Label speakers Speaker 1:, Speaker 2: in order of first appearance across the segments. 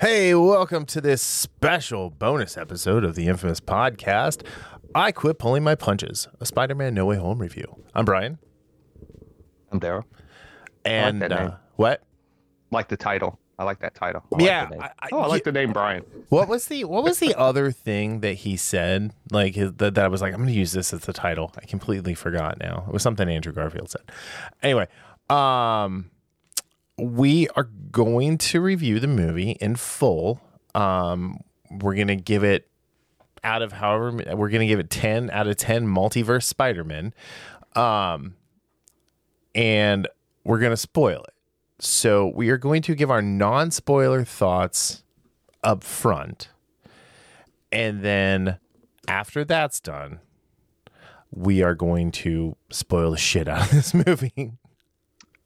Speaker 1: Hey, welcome to this special bonus episode of the infamous podcast. I quit pulling my punches. A Spider-Man No Way Home review. I'm Brian,
Speaker 2: I'm Darryl.
Speaker 1: and
Speaker 2: that
Speaker 1: uh,
Speaker 2: name.
Speaker 1: what?
Speaker 2: Like the title. I like that title. I like
Speaker 1: Yeah,
Speaker 2: the name.
Speaker 1: I- I-
Speaker 2: oh, I like the name Brian.
Speaker 1: What was the what was the other thing that he said? Like his, that, that I was like, I'm going to use this as the title. I completely forgot now. It was something Andrew Garfield said. Anyway, um, we are going to review the movie in full. Um, we're going to give it out of however we're going to give it 10 out of 10 multiverse Spider-Man. Um, and we're going to spoil it. So we are going to give our non-spoiler thoughts up front. And then after that's done, we are going to spoil the shit out of this movie.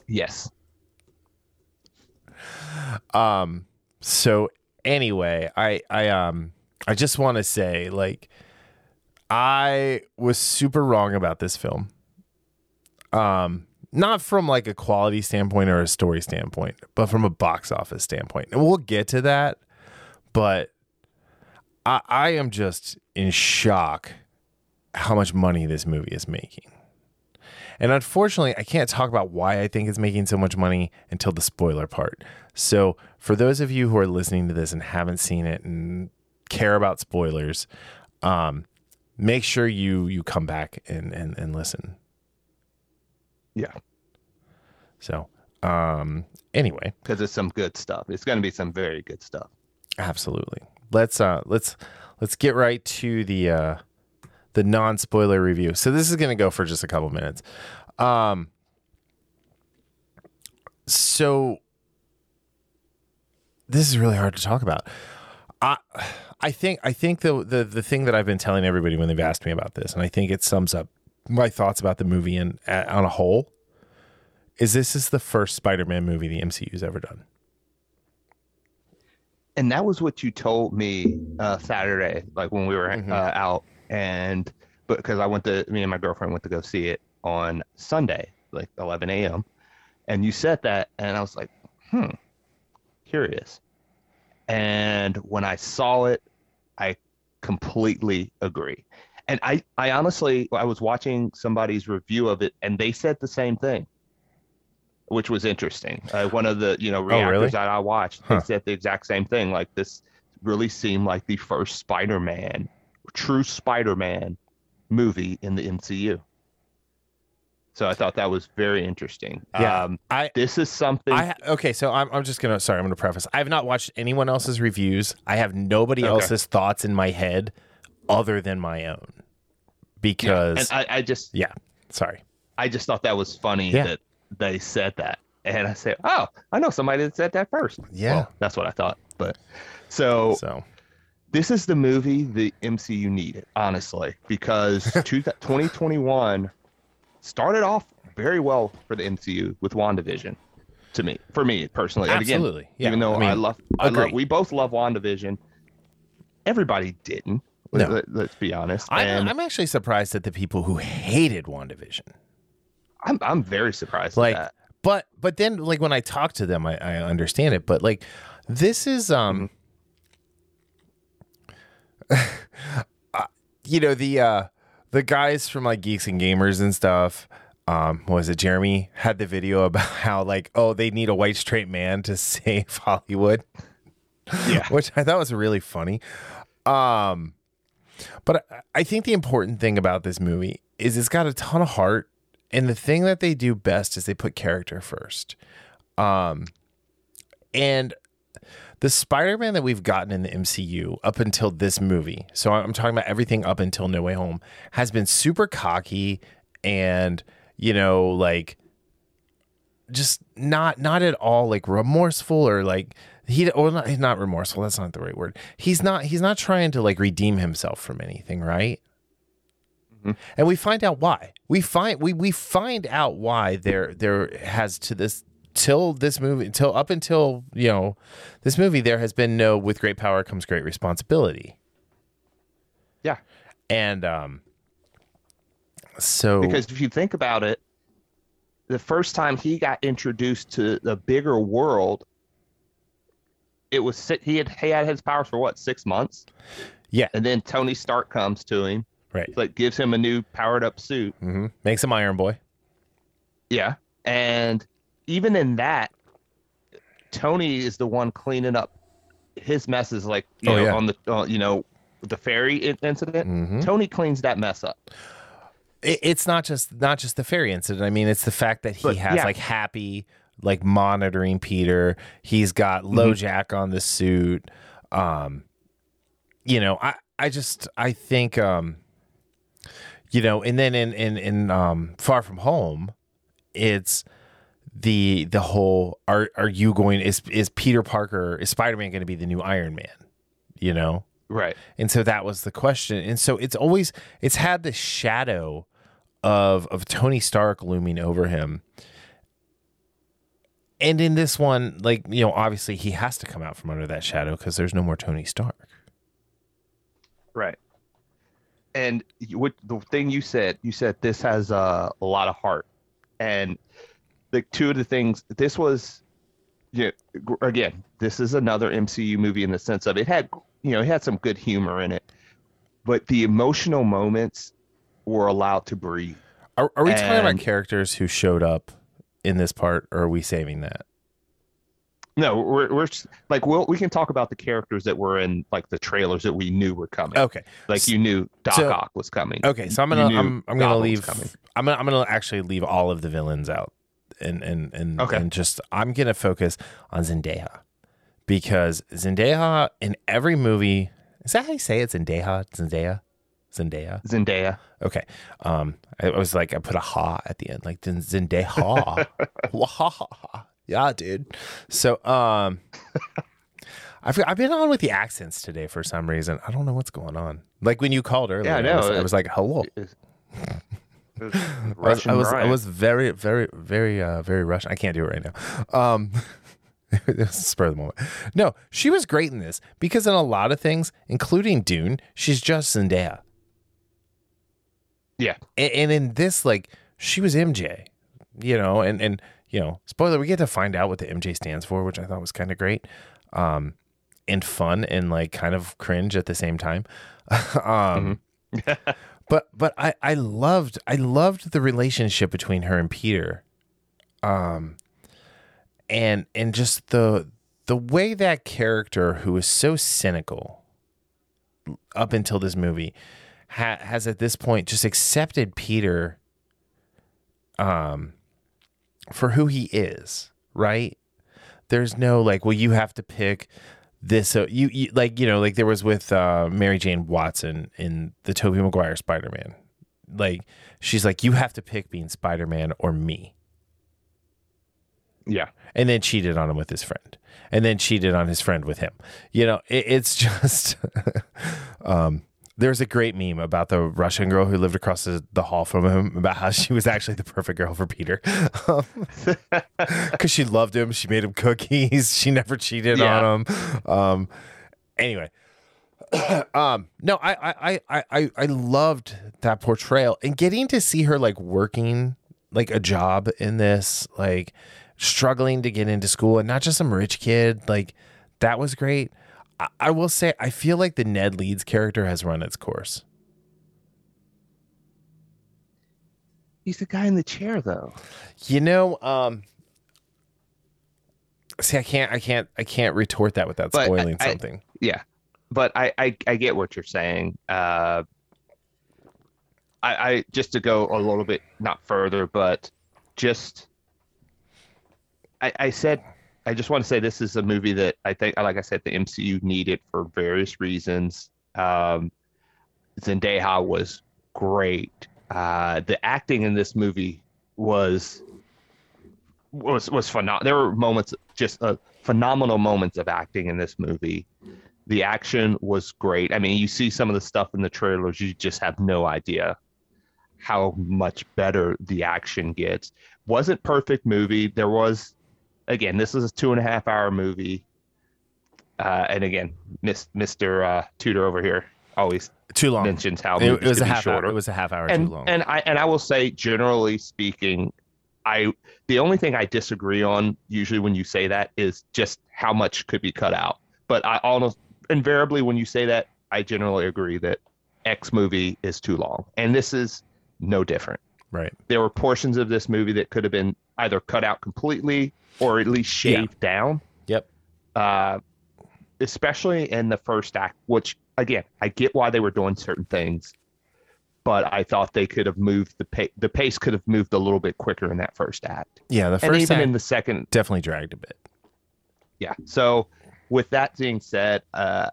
Speaker 2: Yes.
Speaker 1: Um so anyway, I I um I just want to say like I was super wrong about this film. Um not from like a quality standpoint or a story standpoint, but from a box office standpoint. And we'll get to that, but I I am just in shock how much money this movie is making. And unfortunately, I can't talk about why I think it's making so much money until the spoiler part. So, for those of you who are listening to this and haven't seen it and care about spoilers, um, make sure you you come back and and, and listen.
Speaker 2: Yeah.
Speaker 1: So, um, anyway,
Speaker 2: Because it's some good stuff. It's going to be some very good stuff.
Speaker 1: absolutely. Let's uh let's let's get right to the uh the non-spoiler review. So this is going to go for just a couple minutes. Um so this is really hard to talk about. I I think I think the the the thing that I've been telling everybody when they've asked me about this, and I think it sums up my thoughts about the movie and uh, on a whole, is this is the first Spider-Man movie the MCU's ever done.
Speaker 2: And that was what you told me uh, Saturday, like when we were
Speaker 1: Mhm.
Speaker 2: uh, out. And because I went to, me and my girlfriend went to go see it on Sunday, like 11 a.m. And you said that, and I was like, hmm, curious. And when I saw it, I completely agree. And I, I honestly, I was watching somebody's review of it, and they said the same thing, which was interesting. Uh, one of the, you know, reactors
Speaker 1: really?
Speaker 2: that I watched,
Speaker 1: Huh.
Speaker 2: they said the exact same thing. Like this really seemed like the first Spider-Man, true Spider-Man movie in the MCU. So I thought that was very interesting.
Speaker 1: Yeah.
Speaker 2: Um,
Speaker 1: I
Speaker 2: this is something.
Speaker 1: I okay, so I'm I'm just gonna sorry, I'm gonna preface. I have not watched anyone else's reviews. I have nobody
Speaker 2: Okay.
Speaker 1: else's thoughts in my head other than my own.
Speaker 2: yeah,
Speaker 1: Because
Speaker 2: and I, I just
Speaker 1: yeah, sorry.
Speaker 2: I just thought that was funny
Speaker 1: Yeah.
Speaker 2: that they said that. And I said, Oh, I know somebody that said that first.
Speaker 1: Yeah.
Speaker 2: Well, that's what I thought. But so
Speaker 1: So
Speaker 2: this is the movie the MCU needed, honestly, because 2021 started off very well for the MCU with WandaVision. To me, for me personally, And again,
Speaker 1: Absolutely. Yeah.
Speaker 2: even though
Speaker 1: I
Speaker 2: I, love, I love, we both love WandaVision. Everybody didn't.
Speaker 1: No.
Speaker 2: Let, us be honest.
Speaker 1: I'm I'm actually surprised at the people who hated WandaVision.
Speaker 2: I'm, I'm very surprised
Speaker 1: Like
Speaker 2: at that.
Speaker 1: but but then like when I talk to them I, I understand it. But like this is um uh, you know the uh the guys from like geeks and gamers and stuff um what was it jeremy had the video about how like oh they need a white straight man to save hollywood.
Speaker 2: Yeah.
Speaker 1: which i thought was really funny. Um but I, I think the important thing about this movie is it's got a ton of heart and the thing that they do best is they put character first. Um and the Spider-Man that we've gotten in the MCU up until this movie, so I'm talking about everything up until No Way Home, has been super cocky and you know like just not not at all like remorseful or like he or not he's not remorseful. That's not the right word. He's not he's not trying to like redeem himself from anything, right? Mm-hmm. And we find out why. We find we we find out why there there has to this till this movie till up until you know this movie there has been no with great power comes great responsibility
Speaker 2: Yeah.
Speaker 1: and um so
Speaker 2: Because if you think about it, the first time he got introduced to the bigger world, it was he had he had his powers for what six months,
Speaker 1: Yeah.
Speaker 2: and then Tony Stark comes to him,
Speaker 1: Right.
Speaker 2: like gives him a new powered up suit.
Speaker 1: hmm Makes him Iron Boy.
Speaker 2: Yeah, and even in that, Tony is the one cleaning up his messes, like you
Speaker 1: Oh,
Speaker 2: know,
Speaker 1: yeah.
Speaker 2: on the uh, you know the ferry in- incident.
Speaker 1: Mhm.
Speaker 2: Tony cleans that mess up.
Speaker 1: It, it's not just not just the ferry incident. I mean, it's the fact that he
Speaker 2: But,
Speaker 1: has
Speaker 2: yeah.
Speaker 1: like Happy like monitoring Peter. He's got
Speaker 2: Mm-hmm.
Speaker 1: LoJack on the suit. Um, you know, I I just I think um, you know, and then in in in um, Far From Home, it's the the whole are are you going is is Peter Parker is Spider Man going to be the new Iron Man? You know,
Speaker 2: Right.
Speaker 1: and so that was the question. And so it's always it's had the shadow of of Tony Stark looming over him. And in this one, like, you know, obviously he has to come out from under that shadow because there's no more Tony Stark.
Speaker 2: Right. And what the thing you said, you said this has uh, a lot of heart, and the two of the things this was, yeah, again, this is another MCU movie in the sense of it had, you know, it had some good humor in it, but the emotional moments were allowed to breathe.
Speaker 1: Are, are we talking about characters who showed up in this part, or are we saving that?
Speaker 2: No, we're we're like we'll, we can talk about the characters that were in like the trailers that we knew were coming.
Speaker 1: Okay.
Speaker 2: Like you knew Doc
Speaker 1: So-
Speaker 2: Ock was coming.
Speaker 1: Okay, so I'm gonna I'm I'm gonna leave. I'm gonna I'm gonna actually leave all of the villains out and and and,
Speaker 2: Okay.
Speaker 1: and just I'm gonna focus on Zendaya because Zendaya in every movie is that how you say it Zendaya Zendaya Zendaya
Speaker 2: Zendaya.
Speaker 1: okay um I was like I put a ha at the end like Zendaya Wah. yeah dude so um I've, I've been on with the accents today for some reason. I don't know what's going on. Like when you called earlier,
Speaker 2: I
Speaker 1: I,
Speaker 2: know.
Speaker 1: was, I was like, "Hello." I was, I was, I was very, very, very, uh, very Russian. I can't do it right now. Um, it was spur of the moment. No, she was great in this because in a lot of things, including Dune, she's just Zendaya.
Speaker 2: yeah.
Speaker 1: And, and in this, like, she was MJ, you know, and and you know, spoiler, we get to find out what the MJ stands for, which I thought was kind of great, um, and fun and like kind of cringe at the same time. um, but but I I loved I loved the relationship between her and Peter, um, and and just the the way that character who is so cynical up until this movie ha- has at this point just accepted Peter um for who he is, right? There's no like, well, you have to pick this. So you, you like, you know, like there was with uh, Mary Jane Watson in the Tobey Maguire Spider Man. Like she's like, you have to pick being Spider Man or me,
Speaker 2: Yeah.
Speaker 1: and then cheated on him with his friend, and then cheated on his friend with him. You know, it, it's just. um, there's a great meme about the Russian girl who lived across the, the hall from him about how she was actually the perfect girl for Peter. Because she loved him. She made him cookies. She never cheated
Speaker 2: Yeah.
Speaker 1: on him. Um, anyway. um, no, I, I, I- I, I loved that portrayal and getting to see her like working like a job in this, like struggling to get into school and not just some rich kid. Like that was great. I, I will say, I feel like the Ned Leeds character has run its course.
Speaker 2: He's the guy in the chair, though.
Speaker 1: You know, um, see, I can't, I can't, I can't retort that without
Speaker 2: But
Speaker 1: spoiling
Speaker 2: I-
Speaker 1: something.
Speaker 2: Yeah. But I, I, I get what you're saying. Uh, I, I just to go a little bit not further, but just I, I said I just want to say this is a movie that I think, like I said, the MCU needed for various reasons. Um, Zendaya was great. Uh, the acting in this movie was was was phenomenal. There were moments, just uh, phenomenal moments of acting in this movie. The action was great. I mean, you see some of the stuff in the trailers, you just have no idea how much better the action gets. Wasn't perfect movie. There was, again, this is a two and a half hour movie. Uh, and again, Miss, Mr. Uh, Tudor over here always
Speaker 1: Too long.
Speaker 2: mentions how
Speaker 1: It, it was a half
Speaker 2: shorter
Speaker 1: hour. It was a half hour
Speaker 2: and
Speaker 1: too long.
Speaker 2: and I and I will say, generally speaking, I the only thing I disagree on usually when you say that is just how much could be cut out. but I almost invariably when you say that, I generally agree that X movie is too long, and this is no different.
Speaker 1: Right.
Speaker 2: There were portions of this movie that could have been either cut out completely or at least shaved down.
Speaker 1: Yep.
Speaker 2: Uh, especially in the first act, which again, I get why they were doing certain things, but I thought they could have moved the pace. The pace could have moved a little bit quicker in that first act,
Speaker 1: Yeah, the
Speaker 2: and
Speaker 1: first
Speaker 2: even
Speaker 1: act
Speaker 2: in the second.
Speaker 1: definitely dragged a bit.
Speaker 2: Yeah. So, with that being said, uh,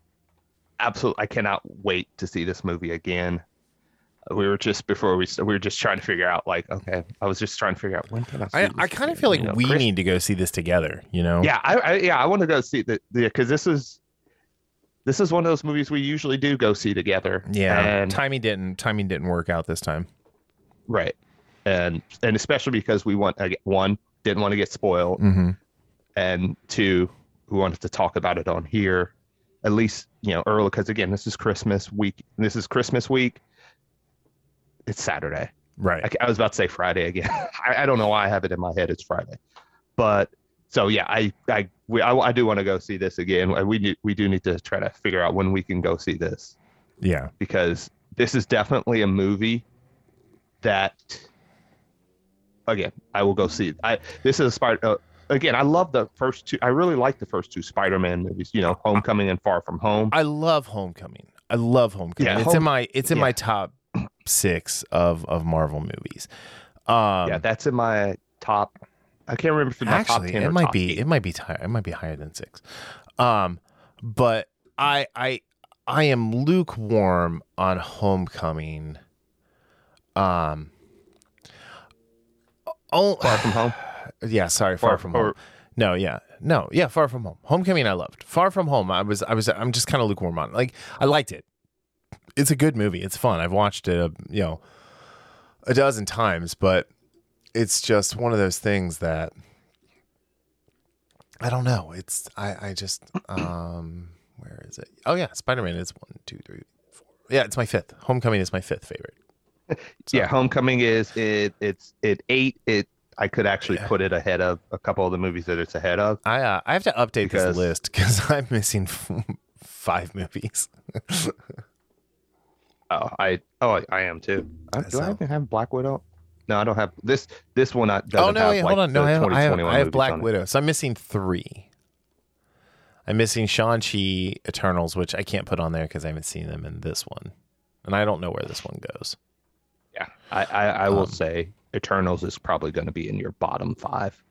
Speaker 2: absolutely, I cannot wait to see this movie again. We were just before we we were just trying to figure out like okay, I was just trying to figure out when can I.
Speaker 1: I, I kind of feel like
Speaker 2: You know,
Speaker 1: we
Speaker 2: Chris-
Speaker 1: need to go see this together, you know?
Speaker 2: Yeah, I, I yeah, I want to go see the because this is this is one of those movies we usually do go see together.
Speaker 1: Yeah.
Speaker 2: and
Speaker 1: timing didn't timing didn't work out this time.
Speaker 2: right, and and especially because we want one didn't want to get spoiled,
Speaker 1: Mm-hmm.
Speaker 2: and two we wanted to talk about it on here, at least you know early because again this is Christmas week. This is Christmas week. It's Saturday.
Speaker 1: Right.
Speaker 2: I, I was about to say Friday again. I, I don't know why I have it in my head. It's Friday, but so yeah, I I we, I, I do want to go see this again. We do, we do need to try to figure out when we can go see this
Speaker 1: yeah.
Speaker 2: because this is definitely a movie that again I will go see. I this is a spider. Uh, again, I love the first two. I really like the first two Spider-Man movies. You know, Homecoming and Far From Home.
Speaker 1: I love Homecoming. I love Homecoming.
Speaker 2: Yeah,
Speaker 1: it's in my it's in
Speaker 2: yeah.
Speaker 1: my top six of of Marvel movies. Um,
Speaker 2: yeah, that's in my top. I can't remember if it's my top
Speaker 1: actually, it
Speaker 2: or
Speaker 1: might be
Speaker 2: eight.
Speaker 1: it might be higher. It might be higher than six. Um, but I I I am lukewarm on Homecoming. Um. Oh,
Speaker 2: Far From Home.
Speaker 1: Yeah, sorry, far,
Speaker 2: Far-
Speaker 1: from home. No, yeah, no, yeah, far from home. Homecoming, I loved. Far from home, I was, I was, I'm just kind of lukewarm on. it. Like, I liked it. It's a good movie. It's fun. I've watched it, uh, you know, a dozen times, but it's just one of those things that I don't know. It's, I, I just, um, where is it? Oh yeah, Spider Man is one, two, three, four. Yeah, it's my fifth. Homecoming is my fifth favorite. So-
Speaker 2: Yeah, Homecoming is it. It's it eight. It I could actually
Speaker 1: Yeah.
Speaker 2: put it ahead of a couple of the movies that it's ahead of.
Speaker 1: I, uh, I have to update
Speaker 2: Because-
Speaker 1: this list because I'm missing five movies.
Speaker 2: Oh, I oh I, I am too. Uh, do
Speaker 1: So-
Speaker 2: I even have Black Widow? No, I don't have this. This one not.
Speaker 1: Oh no!
Speaker 2: have,
Speaker 1: Wait,
Speaker 2: like,
Speaker 1: hold on. No, I have, I have, I have Black
Speaker 2: on it.
Speaker 1: Widow. So I'm missing three. I'm missing Shang Chi Eternals, which I can't put on there because I haven't seen them in this one, and I don't know where this one goes.
Speaker 2: Yeah, I I, I will
Speaker 1: Um,
Speaker 2: say Eternals is probably going to be in your bottom five.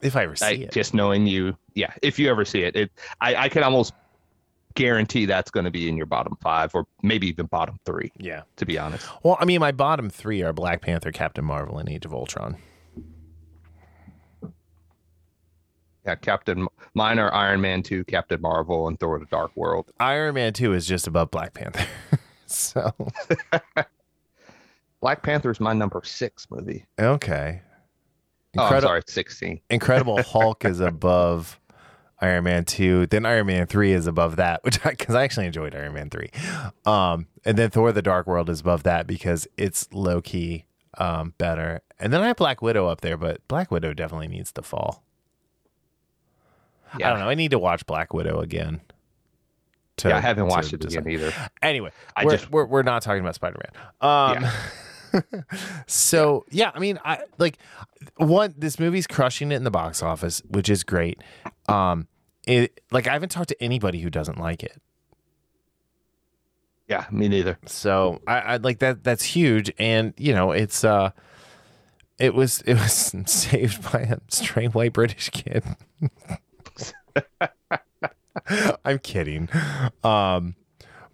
Speaker 1: If I ever see
Speaker 2: I,
Speaker 1: it,
Speaker 2: just knowing you, yeah. If you ever see it, it I I can almost guarantee that's going to be in your bottom five or maybe even bottom three.
Speaker 1: yeah.
Speaker 2: To be honest.
Speaker 1: Well, I mean, my bottom three are Black Panther, Captain Marvel, and Age of Ultron.
Speaker 2: Yeah, Captain. Mine are Iron Man two, Captain Marvel, and Thor: The Dark World.
Speaker 1: Iron Man Two is just above Black Panther. so
Speaker 2: Black Panther is my number six movie.
Speaker 1: okay.
Speaker 2: Oh, I'm
Speaker 1: Incredible,
Speaker 2: sorry, sixteen.
Speaker 1: Incredible Hulk is above Iron Man 2. Then Iron Man 3 is above that, which I cuz I actually enjoyed Iron Man 3. Um and then Thor the Dark World is above that because it's low key um better. And then I have Black Widow up there, but Black Widow definitely needs to fall. I don't know. I need to watch Black Widow again. to-
Speaker 2: yeah, I haven't watched it again either.
Speaker 1: Anyway,
Speaker 2: I
Speaker 1: we're,
Speaker 2: just-
Speaker 1: we're we're not talking about Spider Man. Um, so yeah, I mean, I like one. This movie's crushing it in the box office, which is great. Um, it like I haven't talked to anybody who doesn't like it.
Speaker 2: Yeah, me neither.
Speaker 1: So I, I like that. That's huge, and you know, it's uh, it was it was saved by a straight white British kid. I'm kidding. Um,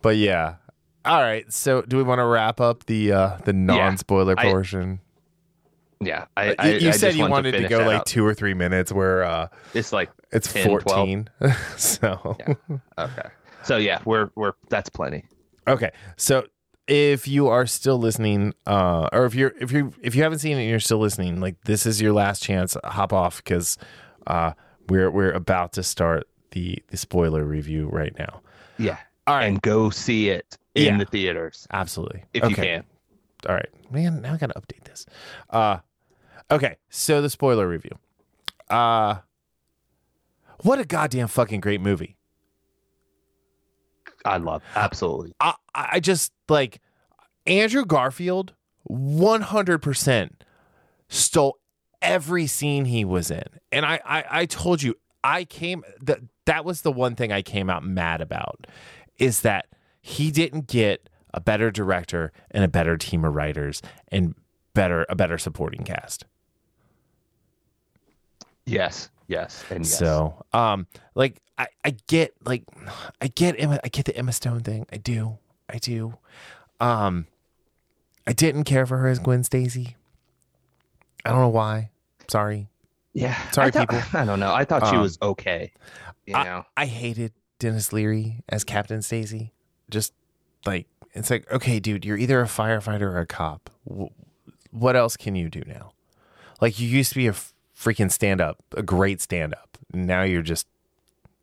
Speaker 1: but yeah. All right. So do we want to wrap up the uh the non spoiler
Speaker 2: I-
Speaker 1: portion?
Speaker 2: Yeah, I.
Speaker 1: You,
Speaker 2: I
Speaker 1: you
Speaker 2: I
Speaker 1: said you
Speaker 2: wanted
Speaker 1: to,
Speaker 2: finish
Speaker 1: go like
Speaker 2: up.
Speaker 1: two or three minutes where uh
Speaker 2: It's like
Speaker 1: it's
Speaker 2: 10,
Speaker 1: 14. so
Speaker 2: Yeah. okay. So yeah, we're we're that's plenty.
Speaker 1: Okay. So if you are still listening, uh, or if you're if you if you haven't seen it and you're still listening, like this is your last chance. Hop off because uh, we're we're about to start the the spoiler review right now.
Speaker 2: Yeah,
Speaker 1: All right.
Speaker 2: and go see it in
Speaker 1: Yeah.
Speaker 2: the theaters
Speaker 1: Absolutely.
Speaker 2: if you can.
Speaker 1: All right, man. Now I gotta update this. Uh, okay. So the spoiler review. Uh, what a goddamn fucking great movie.
Speaker 2: I love absolutely.
Speaker 1: I, I just like Andrew Garfield 100% stole every scene he was in. And I, I, I told you, I came, that, that was the one thing I came out mad about is that he didn't get a better director and a better team of writers and better, a better supporting cast.
Speaker 2: Yes, yes, and yes.
Speaker 1: So, um, like I, I get like I get Emma, I get the Emma Stone thing. I do, I do. Um, I didn't care for her as Gwen Stacy. I don't know why. Sorry.
Speaker 2: yeah,
Speaker 1: Sorry,
Speaker 2: I thought-
Speaker 1: people.
Speaker 2: I don't know. I thought she
Speaker 1: Um,
Speaker 2: was okay. You
Speaker 1: I-
Speaker 2: know,
Speaker 1: I hated Denis Leary as Captain Stacy. Just like it's like, okay, dude, you're either a firefighter or a cop. What else can you do now? Like you used to be a freaking stand up, a great stand up. Now you're just,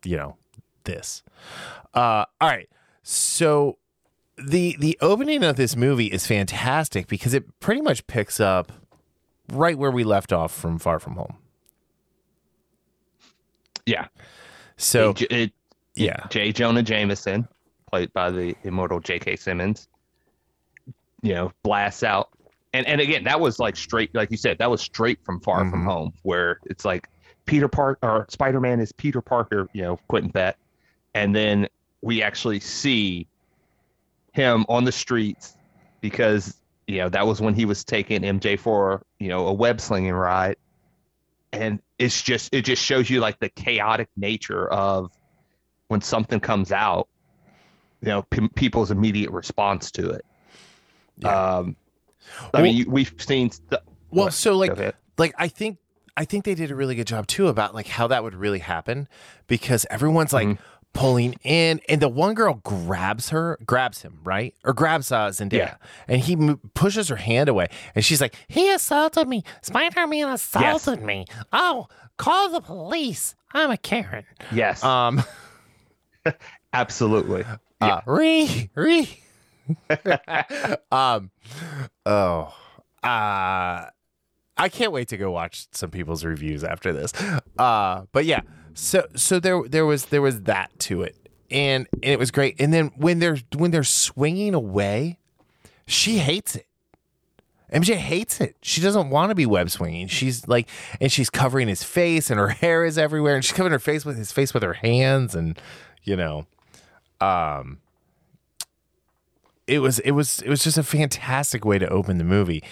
Speaker 1: you know, this. Uh, all right. So the the opening of this movie is fantastic because it pretty much picks up right where we left off from Far From Home.
Speaker 2: yeah.
Speaker 1: So
Speaker 2: J- it,
Speaker 1: yeah.
Speaker 2: J. Jonah Jameson, played by the immortal J.K. Simmons, you know, blasts out. And and again, that was like straight, like you said, that was straight from Far From
Speaker 1: Mhm.
Speaker 2: Home, where it's like Peter Park or Spider Man is Peter Parker, you know, Quentin Beck, and then we actually see him on the streets because you know that was when he was taking MJ for you know a web slinging ride, and it's just it just shows you like the chaotic nature of when something comes out, you know, p- people's immediate response to it.
Speaker 1: Yeah.
Speaker 2: Um, I
Speaker 1: Well-
Speaker 2: mean, you, we've seen. St-
Speaker 1: Well,
Speaker 2: What?
Speaker 1: so like like I think I think they did a really good job too about like how that would really happen because everyone's like
Speaker 2: Mhm.
Speaker 1: pulling in and the one girl grabs her grabs him right or grabs uh, Zendaya
Speaker 2: Yeah.
Speaker 1: and he mo- pushes her hand away and she's like he assaulted me Spider-Man assaulted me oh call the police I'm a Karen
Speaker 2: yes,
Speaker 1: um
Speaker 2: absolutely.
Speaker 1: uh, re re um oh uh I can't wait to go watch some people's reviews after this. Uh but yeah. So so there there was there was that to it. And and it was great. And then when they're when they're swinging away, she hates it. MJ hates it. She doesn't want to be web swinging. She's like, and she's covering his face, and her hair is everywhere, and she's covering her face with his face with her hands, and you know, um, it was it was it was just a fantastic way to open the movie,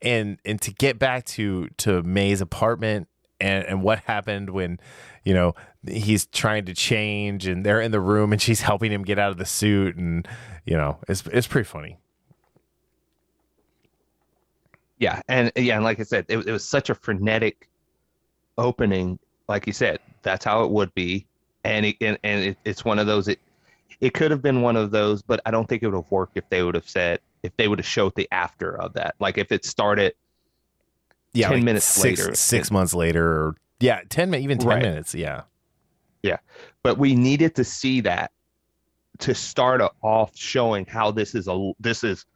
Speaker 1: and and to get back to to May's apartment and and what happened when, you know, he's trying to change, and they're in the room, and she's helping him get out of the suit, and you know, it's it's pretty funny.
Speaker 2: Yeah, and yeah, and like I said, it, it was such a frenetic opening. Like you said, that's how it would be, and it, and, and it, it's one of those. It it could have been one of those, but I don't think it would have worked if they would have said if they would have showed the after of that. Like if it started,
Speaker 1: yeah,
Speaker 2: 10
Speaker 1: like
Speaker 2: minutes
Speaker 1: six,
Speaker 2: later.
Speaker 1: six months later, or yeah, ten even ten
Speaker 2: Right.
Speaker 1: minutes, yeah, yeah.
Speaker 2: but we needed to see that to start off showing how this is a this is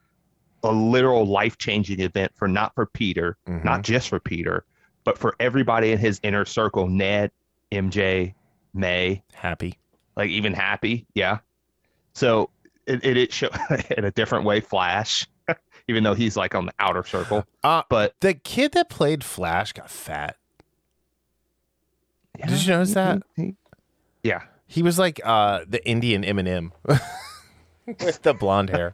Speaker 2: a literal life changing event for not for Peter,
Speaker 1: Mhm.
Speaker 2: not just for Peter, but for everybody in his inner circle, Ned, MJ, May,
Speaker 1: happy.
Speaker 2: like even Happy, yeah. So it it, it show in a different way, Flash, even though he's like on the outer circle,
Speaker 1: Uh,
Speaker 2: but
Speaker 1: the kid that played Flash got fat. Did you notice that?
Speaker 2: Yeah.
Speaker 1: He was like uh, the Indian Eminem with the blonde hair.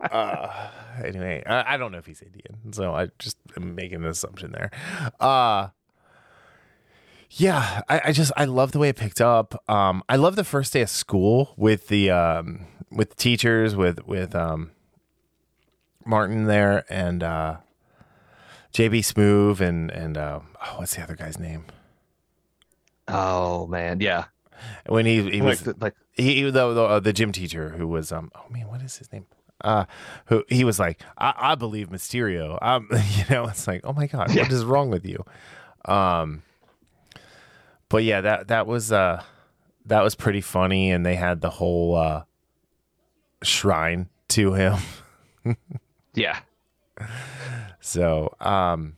Speaker 1: uh, anyway, I, I don't know if he's Indian, so I just am making an assumption there. Uh, yeah, I, I just I love the way it picked up. Um, I love the first day of school with the um, with the teachers with with um, Martin there and uh, JB Smoove and and uh, oh, what's the other guy's name?
Speaker 2: Oh man, yeah.
Speaker 1: When he he was
Speaker 2: like, like
Speaker 1: he, he the the, uh, the gym teacher who was um oh man what is his name uh who he was like I, I believe Mysterio um you know it's like oh my god what is wrong with you um but yeah that that was uh that was pretty funny and they had the whole uh shrine to him
Speaker 2: yeah.
Speaker 1: so um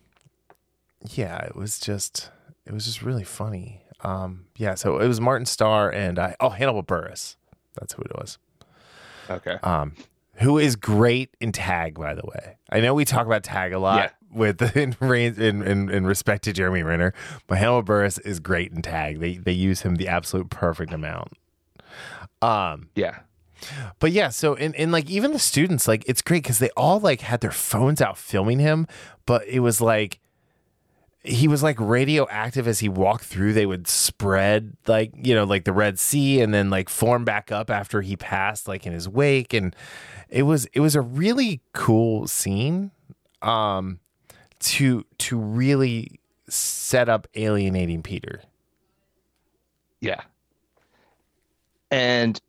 Speaker 1: yeah it was just it was just really funny um yeah so it was Martin Starr and I oh Hannibal Buress That's who it was.
Speaker 2: Okay.
Speaker 1: Um, who is great in tag, by the way. I know we talk about tag a lot with in, in in in respect to Jeremy Renner, but Hannibal Buress is great in tag. They they use him the absolute perfect amount. Um,
Speaker 2: yeah.
Speaker 1: But yeah, so in, in like even the students, like it's great because they all like had their phones out filming him, but it was like he was like radioactive as he walked through. They would spread like, you know, like the Red Sea and then like form back up after he passed, like in his wake. And it was it was a really cool scene um to to really set up alienating Peter.
Speaker 2: Yeah. And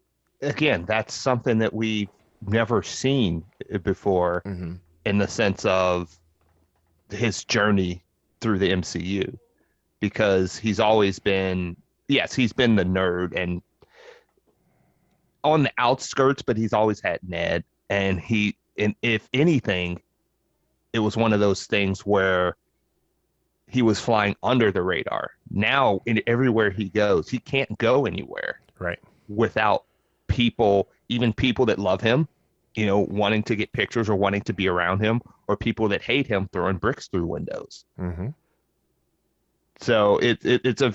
Speaker 2: again, that's something that we've never seen before
Speaker 1: Mm-hmm.
Speaker 2: in the sense of his journey through the MCU because he's always been yes, he's been the nerd and on the outskirts, but he's always had Ned and he and if anything, it was one of those things where he was flying under the radar. Now, in everywhere he goes, he can't go anywhere
Speaker 1: Right.
Speaker 2: without people, even people that love him, you know, wanting to get pictures or wanting to be around him, or people that hate him throwing bricks through windows.
Speaker 1: Mm-hmm.
Speaker 2: So it, it it's a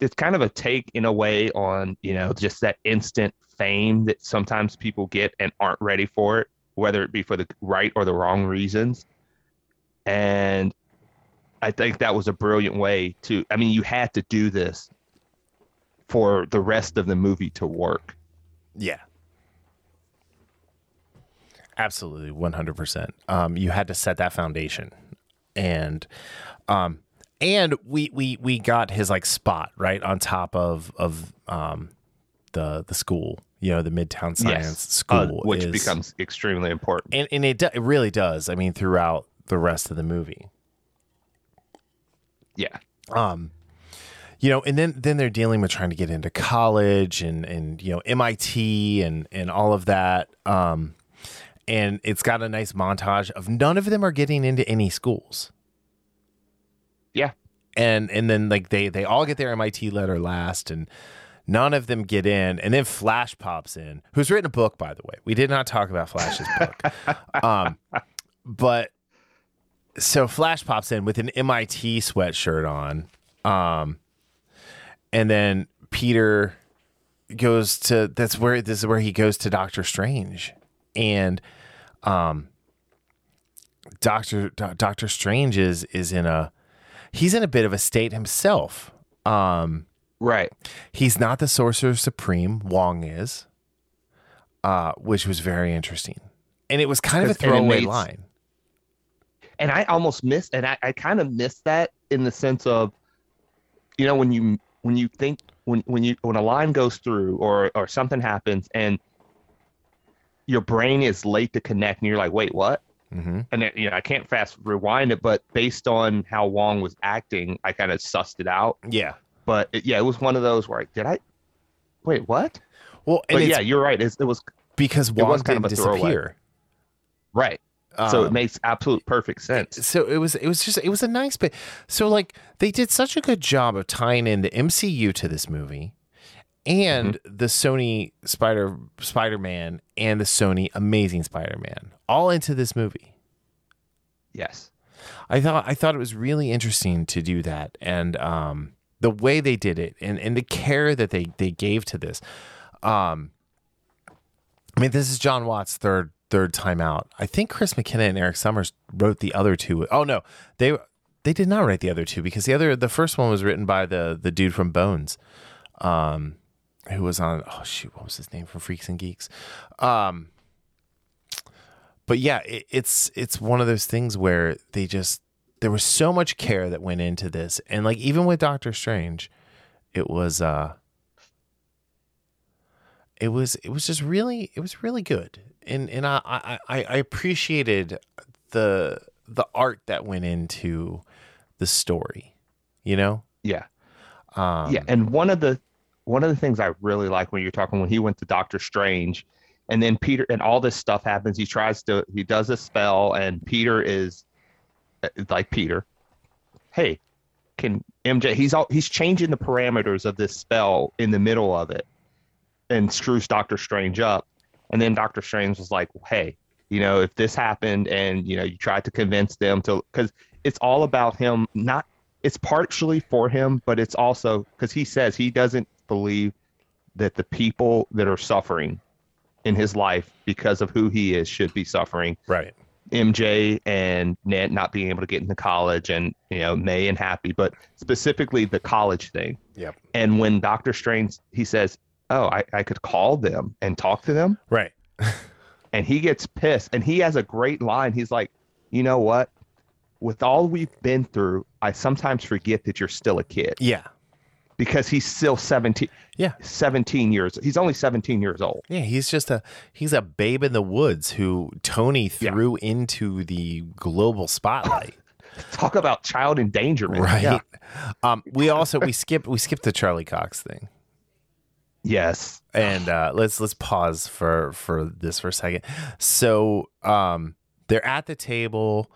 Speaker 2: it's kind of a take in a way on you know just that instant fame that sometimes people get and aren't ready for it, whether it be for the right or the wrong reasons. And I think that was a brilliant way to. I mean, you had to do this for the rest of the movie to work.
Speaker 1: Yeah. Absolutely, one hundred percent. Um, you had to set that foundation, and um, and we we we got his like spot right on top of of um the the school, you know, the Midtown Science
Speaker 2: Uh,
Speaker 1: School,
Speaker 2: which
Speaker 1: is-
Speaker 2: becomes extremely important.
Speaker 1: and and it do, it really does. I mean, throughout the rest of the movie,
Speaker 2: Yeah,
Speaker 1: um you know and then then they're dealing with trying to get into college and and you know MIT and and all of that. Um and it's got a nice montage of none of them are getting into any schools.
Speaker 2: Yeah,
Speaker 1: and and then like they they all get their MIT letter last and none of them get in. And then Flash pops in who's written a book by the way. We did not talk about Flash's book. Um but so Flash pops in with an MIT sweatshirt on um and then Peter goes to that's where this is where he goes to Doctor Strange and um Doctor Do- Doctor Strange is is in a he's in a bit of a state himself um
Speaker 2: right.
Speaker 1: he's not the sorcerer supreme Wong is uh which was very interesting and it was kind of a throwaway line
Speaker 2: and I almost missed, and I, I kind of missed that in the sense of, you know, when you when you think when when you when a line goes through or or something happens and your brain is late to connect, and you're like, wait, what?
Speaker 1: hmm
Speaker 2: And it, you know, I can't fast rewind it, but based on how Wong was acting, I kind of sussed it out.
Speaker 1: yeah
Speaker 2: But it, yeah, it was one of those where I did I wait what?
Speaker 1: well and
Speaker 2: But yeah, you're right. It's, it was
Speaker 1: because
Speaker 2: it
Speaker 1: Wong
Speaker 2: was kind
Speaker 1: didn't
Speaker 2: of a throwaway.
Speaker 1: disappear
Speaker 2: right. So it
Speaker 1: Um,
Speaker 2: makes absolute perfect sense.
Speaker 1: so it was it was just it was a nice bit so like they did such a good job of tying in the MCU to this movie and
Speaker 2: Mm-hmm.
Speaker 1: the Sony Spider Spider-Man and the Sony Amazing Spider-Man all into this movie.
Speaker 2: Yes.
Speaker 1: I thought I thought it was really interesting to do that and um the way they did it and and the care that they they gave to this. Um I mean this is Jon Watts' third third time out. I think Chris McKenna and Erik Sommers wrote the other two. Oh no, they they did not write the other two because the other the first one was written by the the dude from Bones. Um who was on oh shoot, what was his name from Freaks and Geeks? Um but yeah, it, it's it's one of those things where they just there was so much care that went into this, and like even with Doctor Strange, it was uh, it was it was just really it was really good, and and I I, I appreciated the the art that went into the story, you know.
Speaker 2: Yeah.
Speaker 1: Um,
Speaker 2: yeah, and one of the one of the things I really like when you're talking when he went to Doctor Strange, and then Peter and all this stuff happens. He tries to he does a spell, and Peter is uh, like Peter. Hey, can MJ? He's all he's changing the parameters of this spell in the middle of it, and screws Doctor Strange up. And then Doctor Strange was like, "Hey, you know, if this happened, and you know, you tried to convince them to, because it's all about him. Not, it's partially for him, but it's also because he says he doesn't believe that the people that are suffering in his life because of who he is should be suffering.
Speaker 1: Right.
Speaker 2: MJ and Ned not being able to get into college, and you know May and Happy, but specifically the college thing.
Speaker 1: Yep.
Speaker 2: And when Doctor Strange, he says, "Oh, I, I could call them and talk to them,"
Speaker 1: Right.
Speaker 2: and he gets pissed, and he has a great line. He's like, "You know what? With all we've been through, I sometimes forget that you're still a kid
Speaker 1: Yeah.
Speaker 2: because he's still 17,
Speaker 1: Yeah.
Speaker 2: 17 years. He's only 17 years old.
Speaker 1: Yeah, he's just a he's a babe in the woods who Tony
Speaker 2: Yeah.
Speaker 1: threw into the global spotlight.
Speaker 2: Talk about child endangerment.
Speaker 1: right.
Speaker 2: Yeah.
Speaker 1: Um we also we skipped we skipped the Charlie Cox thing.
Speaker 2: Yes.
Speaker 1: And uh let's let's pause for for this for a second. So um they're at the table,